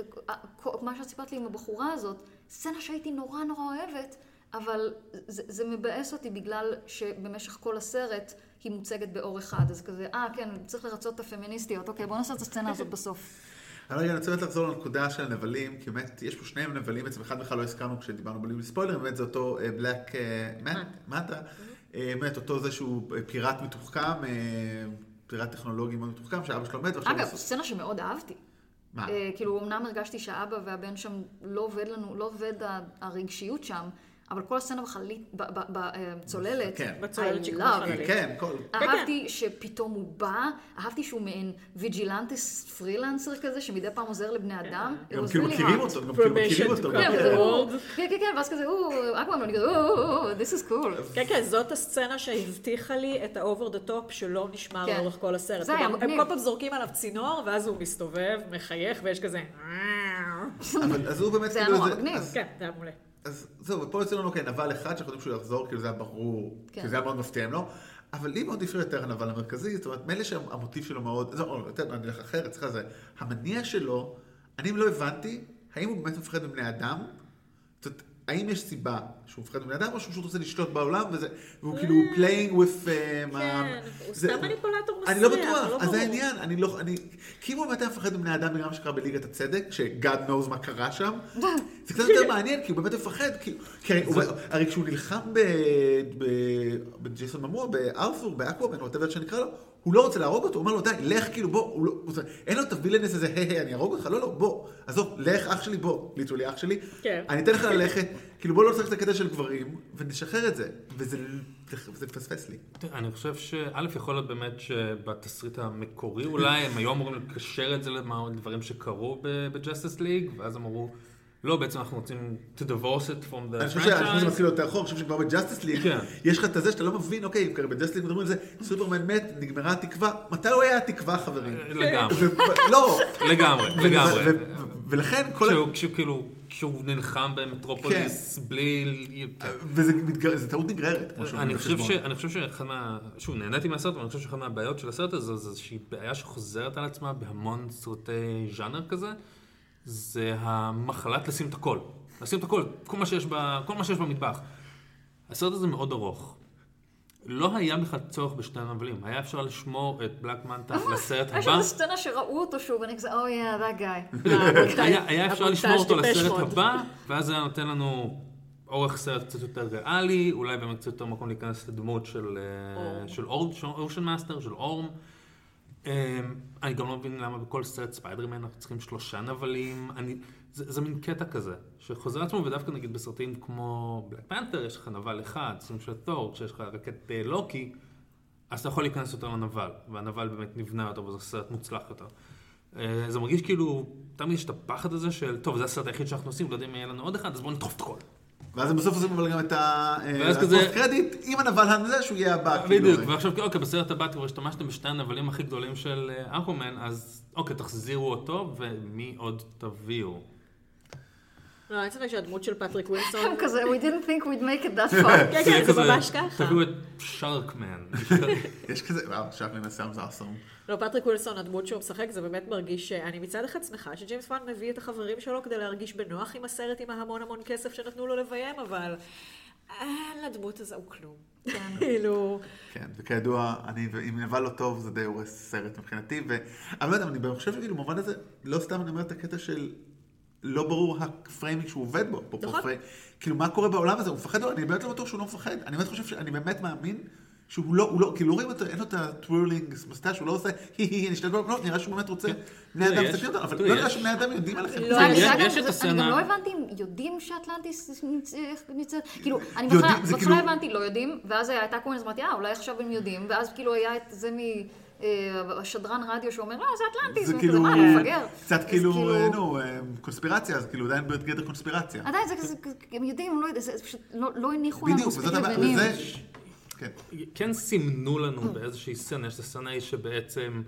מה שאת סיפרת לי עם הבחורה הזאת, סצנה שהייתי נורא נורא אוהבת, אבל זה, זה מבאס אותי בגלל שבמשך כל הסרט היא מוצגת באור אחד, אז כזה, אה כן, צריך לרצות את הפמיניסטיות, אוקיי, בוא נעשה את הסצנה הזאת בסוף. אבל רגע, אני רוצה באמת לחזור לנקודה של הנבלים, כי באמת, יש פה שני נבלים, בעצם אחד בכלל לא הזכרנו כשדיברנו בלי ספוילרים, באמת זה אותו בלק מטה, באמת אותו זה שהוא אה, פיראט מתוחכם, אה, פיראט טכנולוגי מאוד מתוחכם, שאבא שלו מת, ועכשיו... אגב, הוא- סצנה שמאוד אהבתי. מה? אה, כאילו, אמנם הרגשתי שהאבא והבן שם לא עובד לנו, לא עובד הרגשיות שם, אבל כל הסצנה בצוללת, כן. בצוללת I שכמו love חללית. כן, כל... אהבתי שפתאום הוא בא, אהבתי שהוא מעין ויג'ילנטס פרילנסר כזה, שמדי פעם עוזר לבני אדם. גם כאילו מכירים. אותו, גם כאילו מכירים אותו. כן, כן. כן, כן, כן, ואז כזה, או, אקוואמן, אני כזה, או, this is cool. כן, כן, זאת הסצנה שהבטיחה לי את ה-over the top שלא נשמר כן. לאורך כל הסרט. זה היה הם- מגניב. הם כל פעם זורקים עליו צינור, ואז הוא מסתובב, מחייך, ויש כזה... אבל אז הוא באמת זה היה כאילו... נורא מגניב. כן, זה היה מעולה. אז זהו, ופה יוצא לנו כן, נבל אחד שאנחנו יודעים שהוא יחזור, כאילו זה היה ברור, כן. כי זה היה מאוד מפתיע אם לא. אבל לי מאוד הפריע יותר הנבל המרכזי, זאת אומרת, מילא שהמוטיב שלו מאוד, זהו, או, יותר, אני אלך אחרת, סליחה, זה, המניע שלו, אני לא הבנתי, האם הוא באמת מפחד מבני אדם? זאת אומרת, האם יש סיבה שהוא מפחד מבני אדם, או שהוא פשוט רוצה לשלוט בעולם, וזה, והוא כאילו playing with... uh, מה- כן, הוא סתם מניפולטור אני לא מסריח, בטוח, לא אז זה. העניין, אני לא, אני, כי אם הוא באמת היה מפחד מבני אדם בגלל מה שקרה בליגת הצדק, ש-God knows מה קרה שם, זה קצת יותר מעניין, כי הוא באמת מפחד, כי, הרי, הוא, הרי כשהוא נלחם ב- ב- בג'ייסון ממוע, בארת'ור, באקוואמן, או whatever שנקרא לו, הוא לא רוצה להרוג אותו, הוא אומר לו, די, לך, כאילו, בוא, הוא לא, הוא, אין לו את ה villainous הזה, היי, היי, אני אהרוג אותך, לא, לא, בוא, עזוב, לך, אח שלי, בוא, literally, אח שלי, כן. אני אתן לך ללכת, כאילו, בוא לא נשחק את הקטע של גברים, ונשחרר את זה, וזה זה מפספס לי. תראה, אני חושב שא' יכול להיות באמת שבתסריט המקורי אולי הם היו אמורים לקשר את זה לדברים שקרו ב-Justice League, ואז אמרו, לא, בעצם אנחנו רוצים to divorce it from the שה- אני חושב שזה franchise. מתחיל יותר אחורה, אני חושב שכבר ב Justice League, כן. יש לך את הזה שאתה לא מבין, אוקיי, כרגע בג'אסטיס ליג מדברים על זה, סופרמן מת, נגמרה התקווה, מתי הוא היה התקווה, חברים? לגמרי, ו- לא, לגמרי, לגמרי. ולכן כל... ה- כשהוא- נלחם במטרופוליס בלי... וזה מתגר- זה טעות נגררת, כמו שאומרים אני חושב, ש, בחשבון. אני חושב שאחד מה... שוב, נהניתי מהסרט, אבל אני חושב שאחת מהבעיות של הסרט הזה, זה איזושהי בעיה שחוזרת על עצמה בהמון סרטי ז'אנר כזה, זה המחלת לשים את הכל. לשים את הכל, כל מה שיש, ב, כל מה שיש במטבח. הסרט הזה מאוד ארוך. לא היה בכלל צורך בשתי הנבלים, היה אפשר לשמור את בלק מנטה לסרט יש הבא. איזו סצנה שראו אותו שוב, ואני כזה, אוי, יא, that guy. היה, היה אפשר לשמור אותו לסרט. הבא, ואז זה היה נותן לנו אורך סרט קצת יותר ריאלי, אולי באמת קצת יותר מקום להיכנס לדמות של אה, אורם. של אור- של אושן מאסטר, של אורם. אה, אני גם לא מבין למה בכל סרט ספיידרמן אנחנו צריכים שלושה נבלים. אני, זה, זה מין קטע כזה, שחוזר עצמו, ודווקא נגיד בסרטים כמו בלק פנתר, יש לך נבל אחד, סוג של תור, כשיש לך רק את אה, לוקי, אז אתה יכול להיכנס יותר לנבל, והנבל באמת נבנה יותר, וזה סרט מוצלח יותר. אה, זה מרגיש כאילו, תמיד יש את הפחד הזה של, טוב, זה הסרט היחיד שאנחנו עושים, לא יודעים אם יהיה לנו עוד אחד, אז בואו נדחוף את הכל. ואז הם בסוף עושים אבל גם את ואז כזה- הפוסט קרדיט, עם הנבל הזה שהוא יהיה הבא. כאילו. בדיוק, ועכשיו, אוקיי, בסרט הבא כבר השתמשתם בשתי הנבלים הכי גדולים של אה, אקומן, אז אוקיי, תחזירו אותו, ומי עוד תביאו? לא, אין ספק שהדמות של פטריק ווילסון... הם כזה, we didn't think we'd make it that far. כן, כן, זה ממש ככה. תביאו את שרקמן. יש כזה, וואו, עכשיו מן הסתם זה אסון. לא, פטריק ווילסון, הדמות שהוא משחק, זה באמת מרגיש שאני מצד אחד שמחה שג'יימס וואן מביא את החברים שלו כדי להרגיש בנוח עם הסרט עם ההמון המון כסף שנתנו לו לביים, אבל אין לדמות הזו כלום. כאילו... כן, וכידוע, אני, אם נבל לא טוב, זה די הורס סרט מבחינתי, ו... אבל לא יודע, אני חושב שכאילו, במובן הזה, לא סתם אני אומר את הקטע של לא ברור ה framing שהוא עובד בו. נכון. פרי- כאילו, מה קורה בעולם הזה? הוא מפחד? אני באמת לא בטוח שהוא לא מפחד. אני באמת חושב ש... אני באמת מאמין שהוא לא, הוא לא, כאילו לא רואים אותו, אין לו את ה twirling mustache, הוא לא עושה הי הי הי, אני אשתדל, לא, נראה שהוא באמת רוצה, בני תראה, אדם מסתכלים אותו, אבל לא נראה שבני אדם יודעים עליכם. לא, אני גם לא הבנתי אם יודעים שאטלנטיס נמצאת, כאילו, אני בהתחלה בהתחלה כאילו- הבנתי לא יודעים, ואז הייתה כל מיני, אמרתי, אה, אולי עכשיו הם יודעים, ואז כאילו היה את זה מהשדרן רדיו שאומר, לא, זה אטלנטיס, זה כאילו, מפגר. קצת אז כאילו, אה, נו, אה, קונספירציה, אז כאילו עדיין בגדר קונספירציה. עדיין זה כזה, הם יודעים, הם לא יודעים, זה זה פשוט לא לא הניחו לנו מספיק לבנים. וזה... כן. כן סימנו לנו באיזושהי סצנה, יש ההיא שבעצם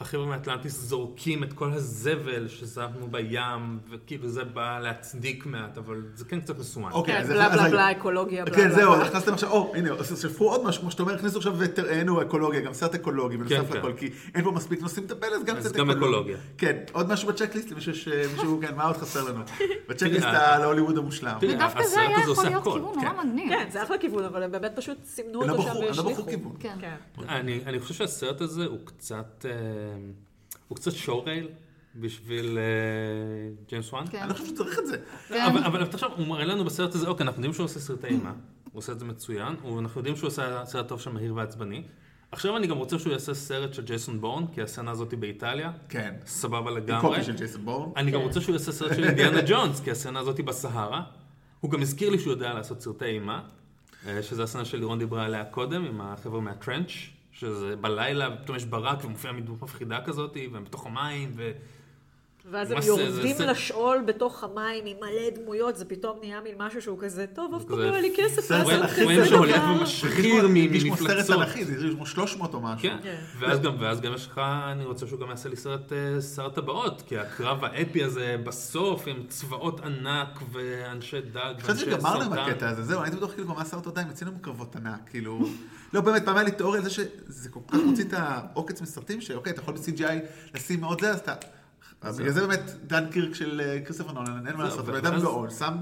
החבר'ה מאטלנטיס זורקים את כל הזבל שזרקנו בים, וכאילו זה בא להצדיק מעט, אבל זה כן קצת מסומן. אוקיי, כן, אז בלה בלה. בלה, אקולוגיה, בלה כן, זהו, בלה. הכנסתם עכשיו, או, הנה, אז שפכו עוד משהו, כמו שאתה אומר, הכניסו עכשיו ותראינו אקולוגיה, גם סרט אקולוגי, בנוסף כן. לכל, כי אין פה מספיק נושאים לטפל, אז גם אז קצת גם אקולוגיה. כן, עוד משהו בצ'קליסט, למישהו, ש- מישהו, כן, מה עוד חסר לנו? ב checklist להוליווד המושלם. הסרט זה היה יכול להיות. כיוון נורא כן. מגניב. כן, זה אחלה כיוון, אבל הם באמת פשוט סימנו הם אותו שם בחרו- הם בחרו והשליכו. כיוון. כן. כן. אני, אני חושב שהסרט הזה הוא קצת, אה, הוא קצת showreel בשביל אה, ג'יימס וואן. כן. אני חושב שצריך את זה. כן. אבל, תחשוב, הוא מראה לנו בסרט הזה, אוקיי, אנחנו יודעים שהוא עושה סרטי אימה, הוא עושה את זה מצוין, אנחנו יודעים שהוא עושה סרט טוב של מהיר ועצבני. עכשיו אני גם רוצה שהוא יעשה סרט של ג'ייסון בורן, כי הסצנה הזאת היא באיטליה, כן. סבבה לגמרי. copy של ג'ייסון בורן. אני גם כן. רוצה שהוא יעשה סרט של אינדיאנה ג'ונס, כי הסצנה הזאת היא בסהרה. הוא גם הזכיר לי שהוא יודע לעשות סרטי אימה, אה, שזה הסצנה שלירון דיברה עליה קודם, עם החבר'ה מהטרנץ', שזה בלילה, פתאום יש ברק ומופיעה מדמות מפחידה כזאת, והם בתוך המים, ו... ואז הם מה זה- זה- יורדים זה- לשאול בתוך המים עם מלא דמויות, זה פתאום נהיה מין משהו שהוא כזה, טוב, אף פעם כזה- לא היה לי כסף לעשות תנכי, רואים זה שהולך דבר. ומשחיר הרגיש כמו סרט ממפלצות. תנכי, זה כמו 300 או משהו. כן, כן. ואז גם, ואז גם יש לך, אני רוצה שהוא גם יעשה לי סרט אה, שר טבעות, כי הקרב האפי הזה בסוף עם צבאות ענק ואנשי דג חשבתי ואנשי שגמר להם סרטן. הקטע הזה, זהו, הייתי בטוח כאילו מה הסרט עוד די, יוצאים קרבות ענק, כאילו... לא, באמת, פעם היה לי תיאוריה על זה שזה כל כך מוציא את העוקץ מסרטים, שאוקיי, אתה יכול ב-CGI לשים מאוד זה, אז אתה... בגלל זה באמת דן קירק של אה, כריסטופר נולן, אין מה לעשות, ו- בן אדם גאון, שם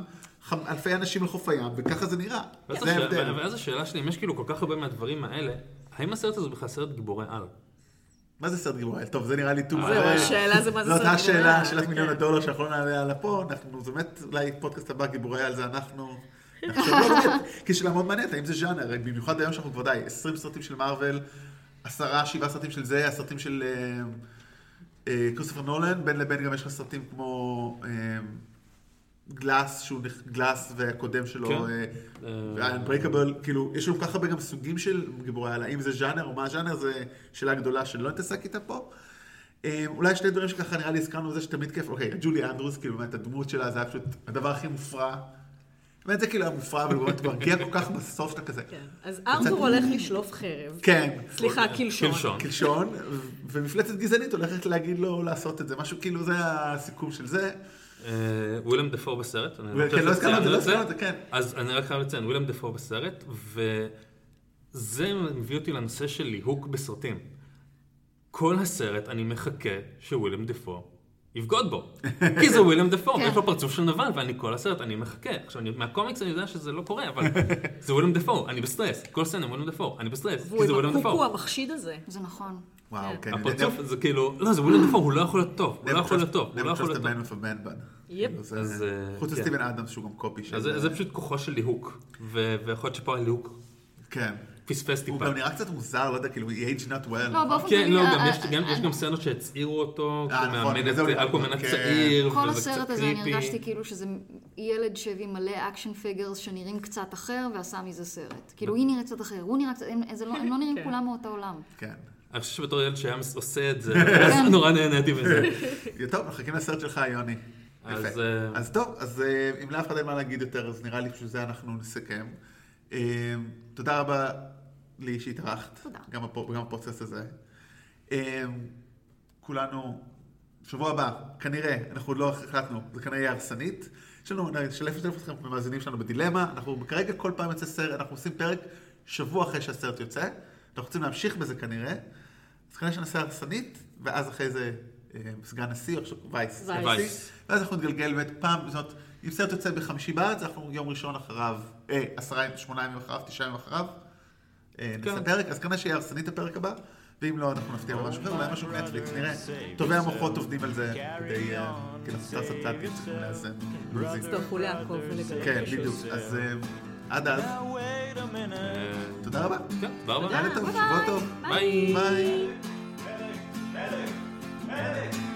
אלפי אנשים על חוף הים, וככה זה נראה. זה השאלה- ההבדל. ואז השאלה שלי, אם יש כאילו כל כך הרבה מהדברים האלה, האם הסרט הזה בכלל סרט גיבורי על? מה זה סרט גיבורי? טוב, זה נראה לי טוב. זהו, השאלה זה מה זה זאת סרט השאלה, גיבורי על, שאלת מיליון כן. הדולר שאנחנו לא נעלה עליה פה, אנחנו, זה באמת, אולי פודקאסט הבא גיבורי על זה אנחנו. לא באמת, כי שאלה מאוד מעניינת, האם זה ז'אנר, במיוחד היום שאנחנו כבר די, 20 סרטים של מארוול, עשרה, שבעה סרטים של זה, הסרטים של אה, אה, כריסטופר נולן, בין לבין גם יש לך סרטים כמו אה, גלאס, שהוא נכ- גלאס והקודם שלו, כן. אה, אה, כאילו, יש לנו כל כך הרבה גם סוגים של גיבורי על, האם זה ז'אנר או מה הז'אנר, זו שאלה גדולה שלא נתעסק איתה פה. אה, אולי שני דברים שככה נראה לי הזכרנו זה שתמיד כיף, אוקיי, ג'ולי אנדרוס, כאילו באמת הדמות שלה זה היה פשוט הדבר הכי מופרע. באמת זה כאילו היה מופרע, אבל הוא באמת מרגיע כל כך בסוף שאתה כזה. כן. אז ארתור הולך לשלוף חרב. כן, סליחה, קלשון. קלשון. ומפלצת גזענית הולכת להגיד לו לעשות את זה, משהו כאילו זה הסיכום של זה. אה, וויליאם דפור בסרט. אני כן, לא הזכרנו את זה, לא הזכרנו את זה, כן. אז אני רק חייב לציין, וויליאם דפור בסרט, וזה מביא אותי לנושא של ליהוק בסרטים. כל הסרט אני מחכה שוויליאם דפור יבגוד בו. כי זה וויליאם דפור, כן. ויש לו פרצוף של נבל, ואני כל הסרט, אני מחכה. עכשיו, אני- מהקומיקס אני יודע שזה לא קורה, אבל זה וויליאם דפור, אני בסטרס. כל סצנה וויליאם דפור, אני בסטרס, כי זה עם וויליאם הקוקו דפור. המחשיד הזה. זה נכון. וואו, כן. כן. הפרצוף זה כאילו, לא, זה וויליאם דפור, הוא לא יכול להיות טוב, הוא לא יכול להיות טוב, הוא לא יכול להיות טוב. אז, אה, חוץ כן. מסטיבן אדמס שהוא גם copy של... אז זה- פשוט כוחו של ליהוק, ויכול להיות שפה הליהוק כן. פספס הוא טיפה. גם נראה קצת מוזר, לא יודע, כאילו, he aged not well. לא, באופן כן, לא, גם יש- גם- סצנות שהצעירו אותו, אה, שהוא נכון, מאמן את זה הוא אקווהמן כן. הצעיר, כל הסרט הזה, אני. הרגשתי כאילו שזה ילד שהביא מלא action figures שנראים קצת אחר ועשה מזה סרט. כאילו, היא נראית קצת אחר, הוא נראה קצת, הם לא- לא נראים כן. כולם מאותו עולם. כן. אני חושב שבתור ילד שהיה עושה את זה, אז נורא נהניתי מזה. טוב, מחכים לסרט שלך, יוני. אז, יפה. אה, אז טוב, אז אה, אם לאף אחד אין מה להגיד יותר, אז נראה לי שזה אנחנו נסכם. תודה רבה לי שהתארחת. תודה. גם הפודקאסט הזה. אה, כולנו, שבוע הבא, כנראה, אנחנו עוד לא החלטנו, זה כנראה יהיה הרסנית. יש לנו, נשלף אתכם במאזינים שלנו בדילמה, אנחנו כרגע כל פעם יוצא סרט, אנחנו עושים פרק שבוע אחרי שהסרט יוצא, אנחנו רוצים להמשיך בזה כנראה, אז כנראה שנעשה הרסנית, ואז אחרי זה אה, סגן נשיא, או עכשיו וייס, וייס. ואז אנחנו נתגלגל באמת פעם, זאת אומרת, אם סרט יוצא בחמישי בארץ, אנחנו יום ראשון אחריו, אה, עשרה, שמונה ימים אחריו, תשעה ימים אחריו, אה, נספר, אז כנראה שיהיה הרסנית הפרק הבא, ואם לא, אנחנו נפתיע במשהו אחר, אולי משהו נטפליקס, נראה. טובי המוחות עובדים על זה כדי, כי אנחנו צריכים לעשות צעד צריכים לאזן. לעקוב ולגבי. כן, בדיוק. אז אה, עד אז. תודה רבה. תודה רבה. יאללה טוב, שבוע טוב. ביי. ביי.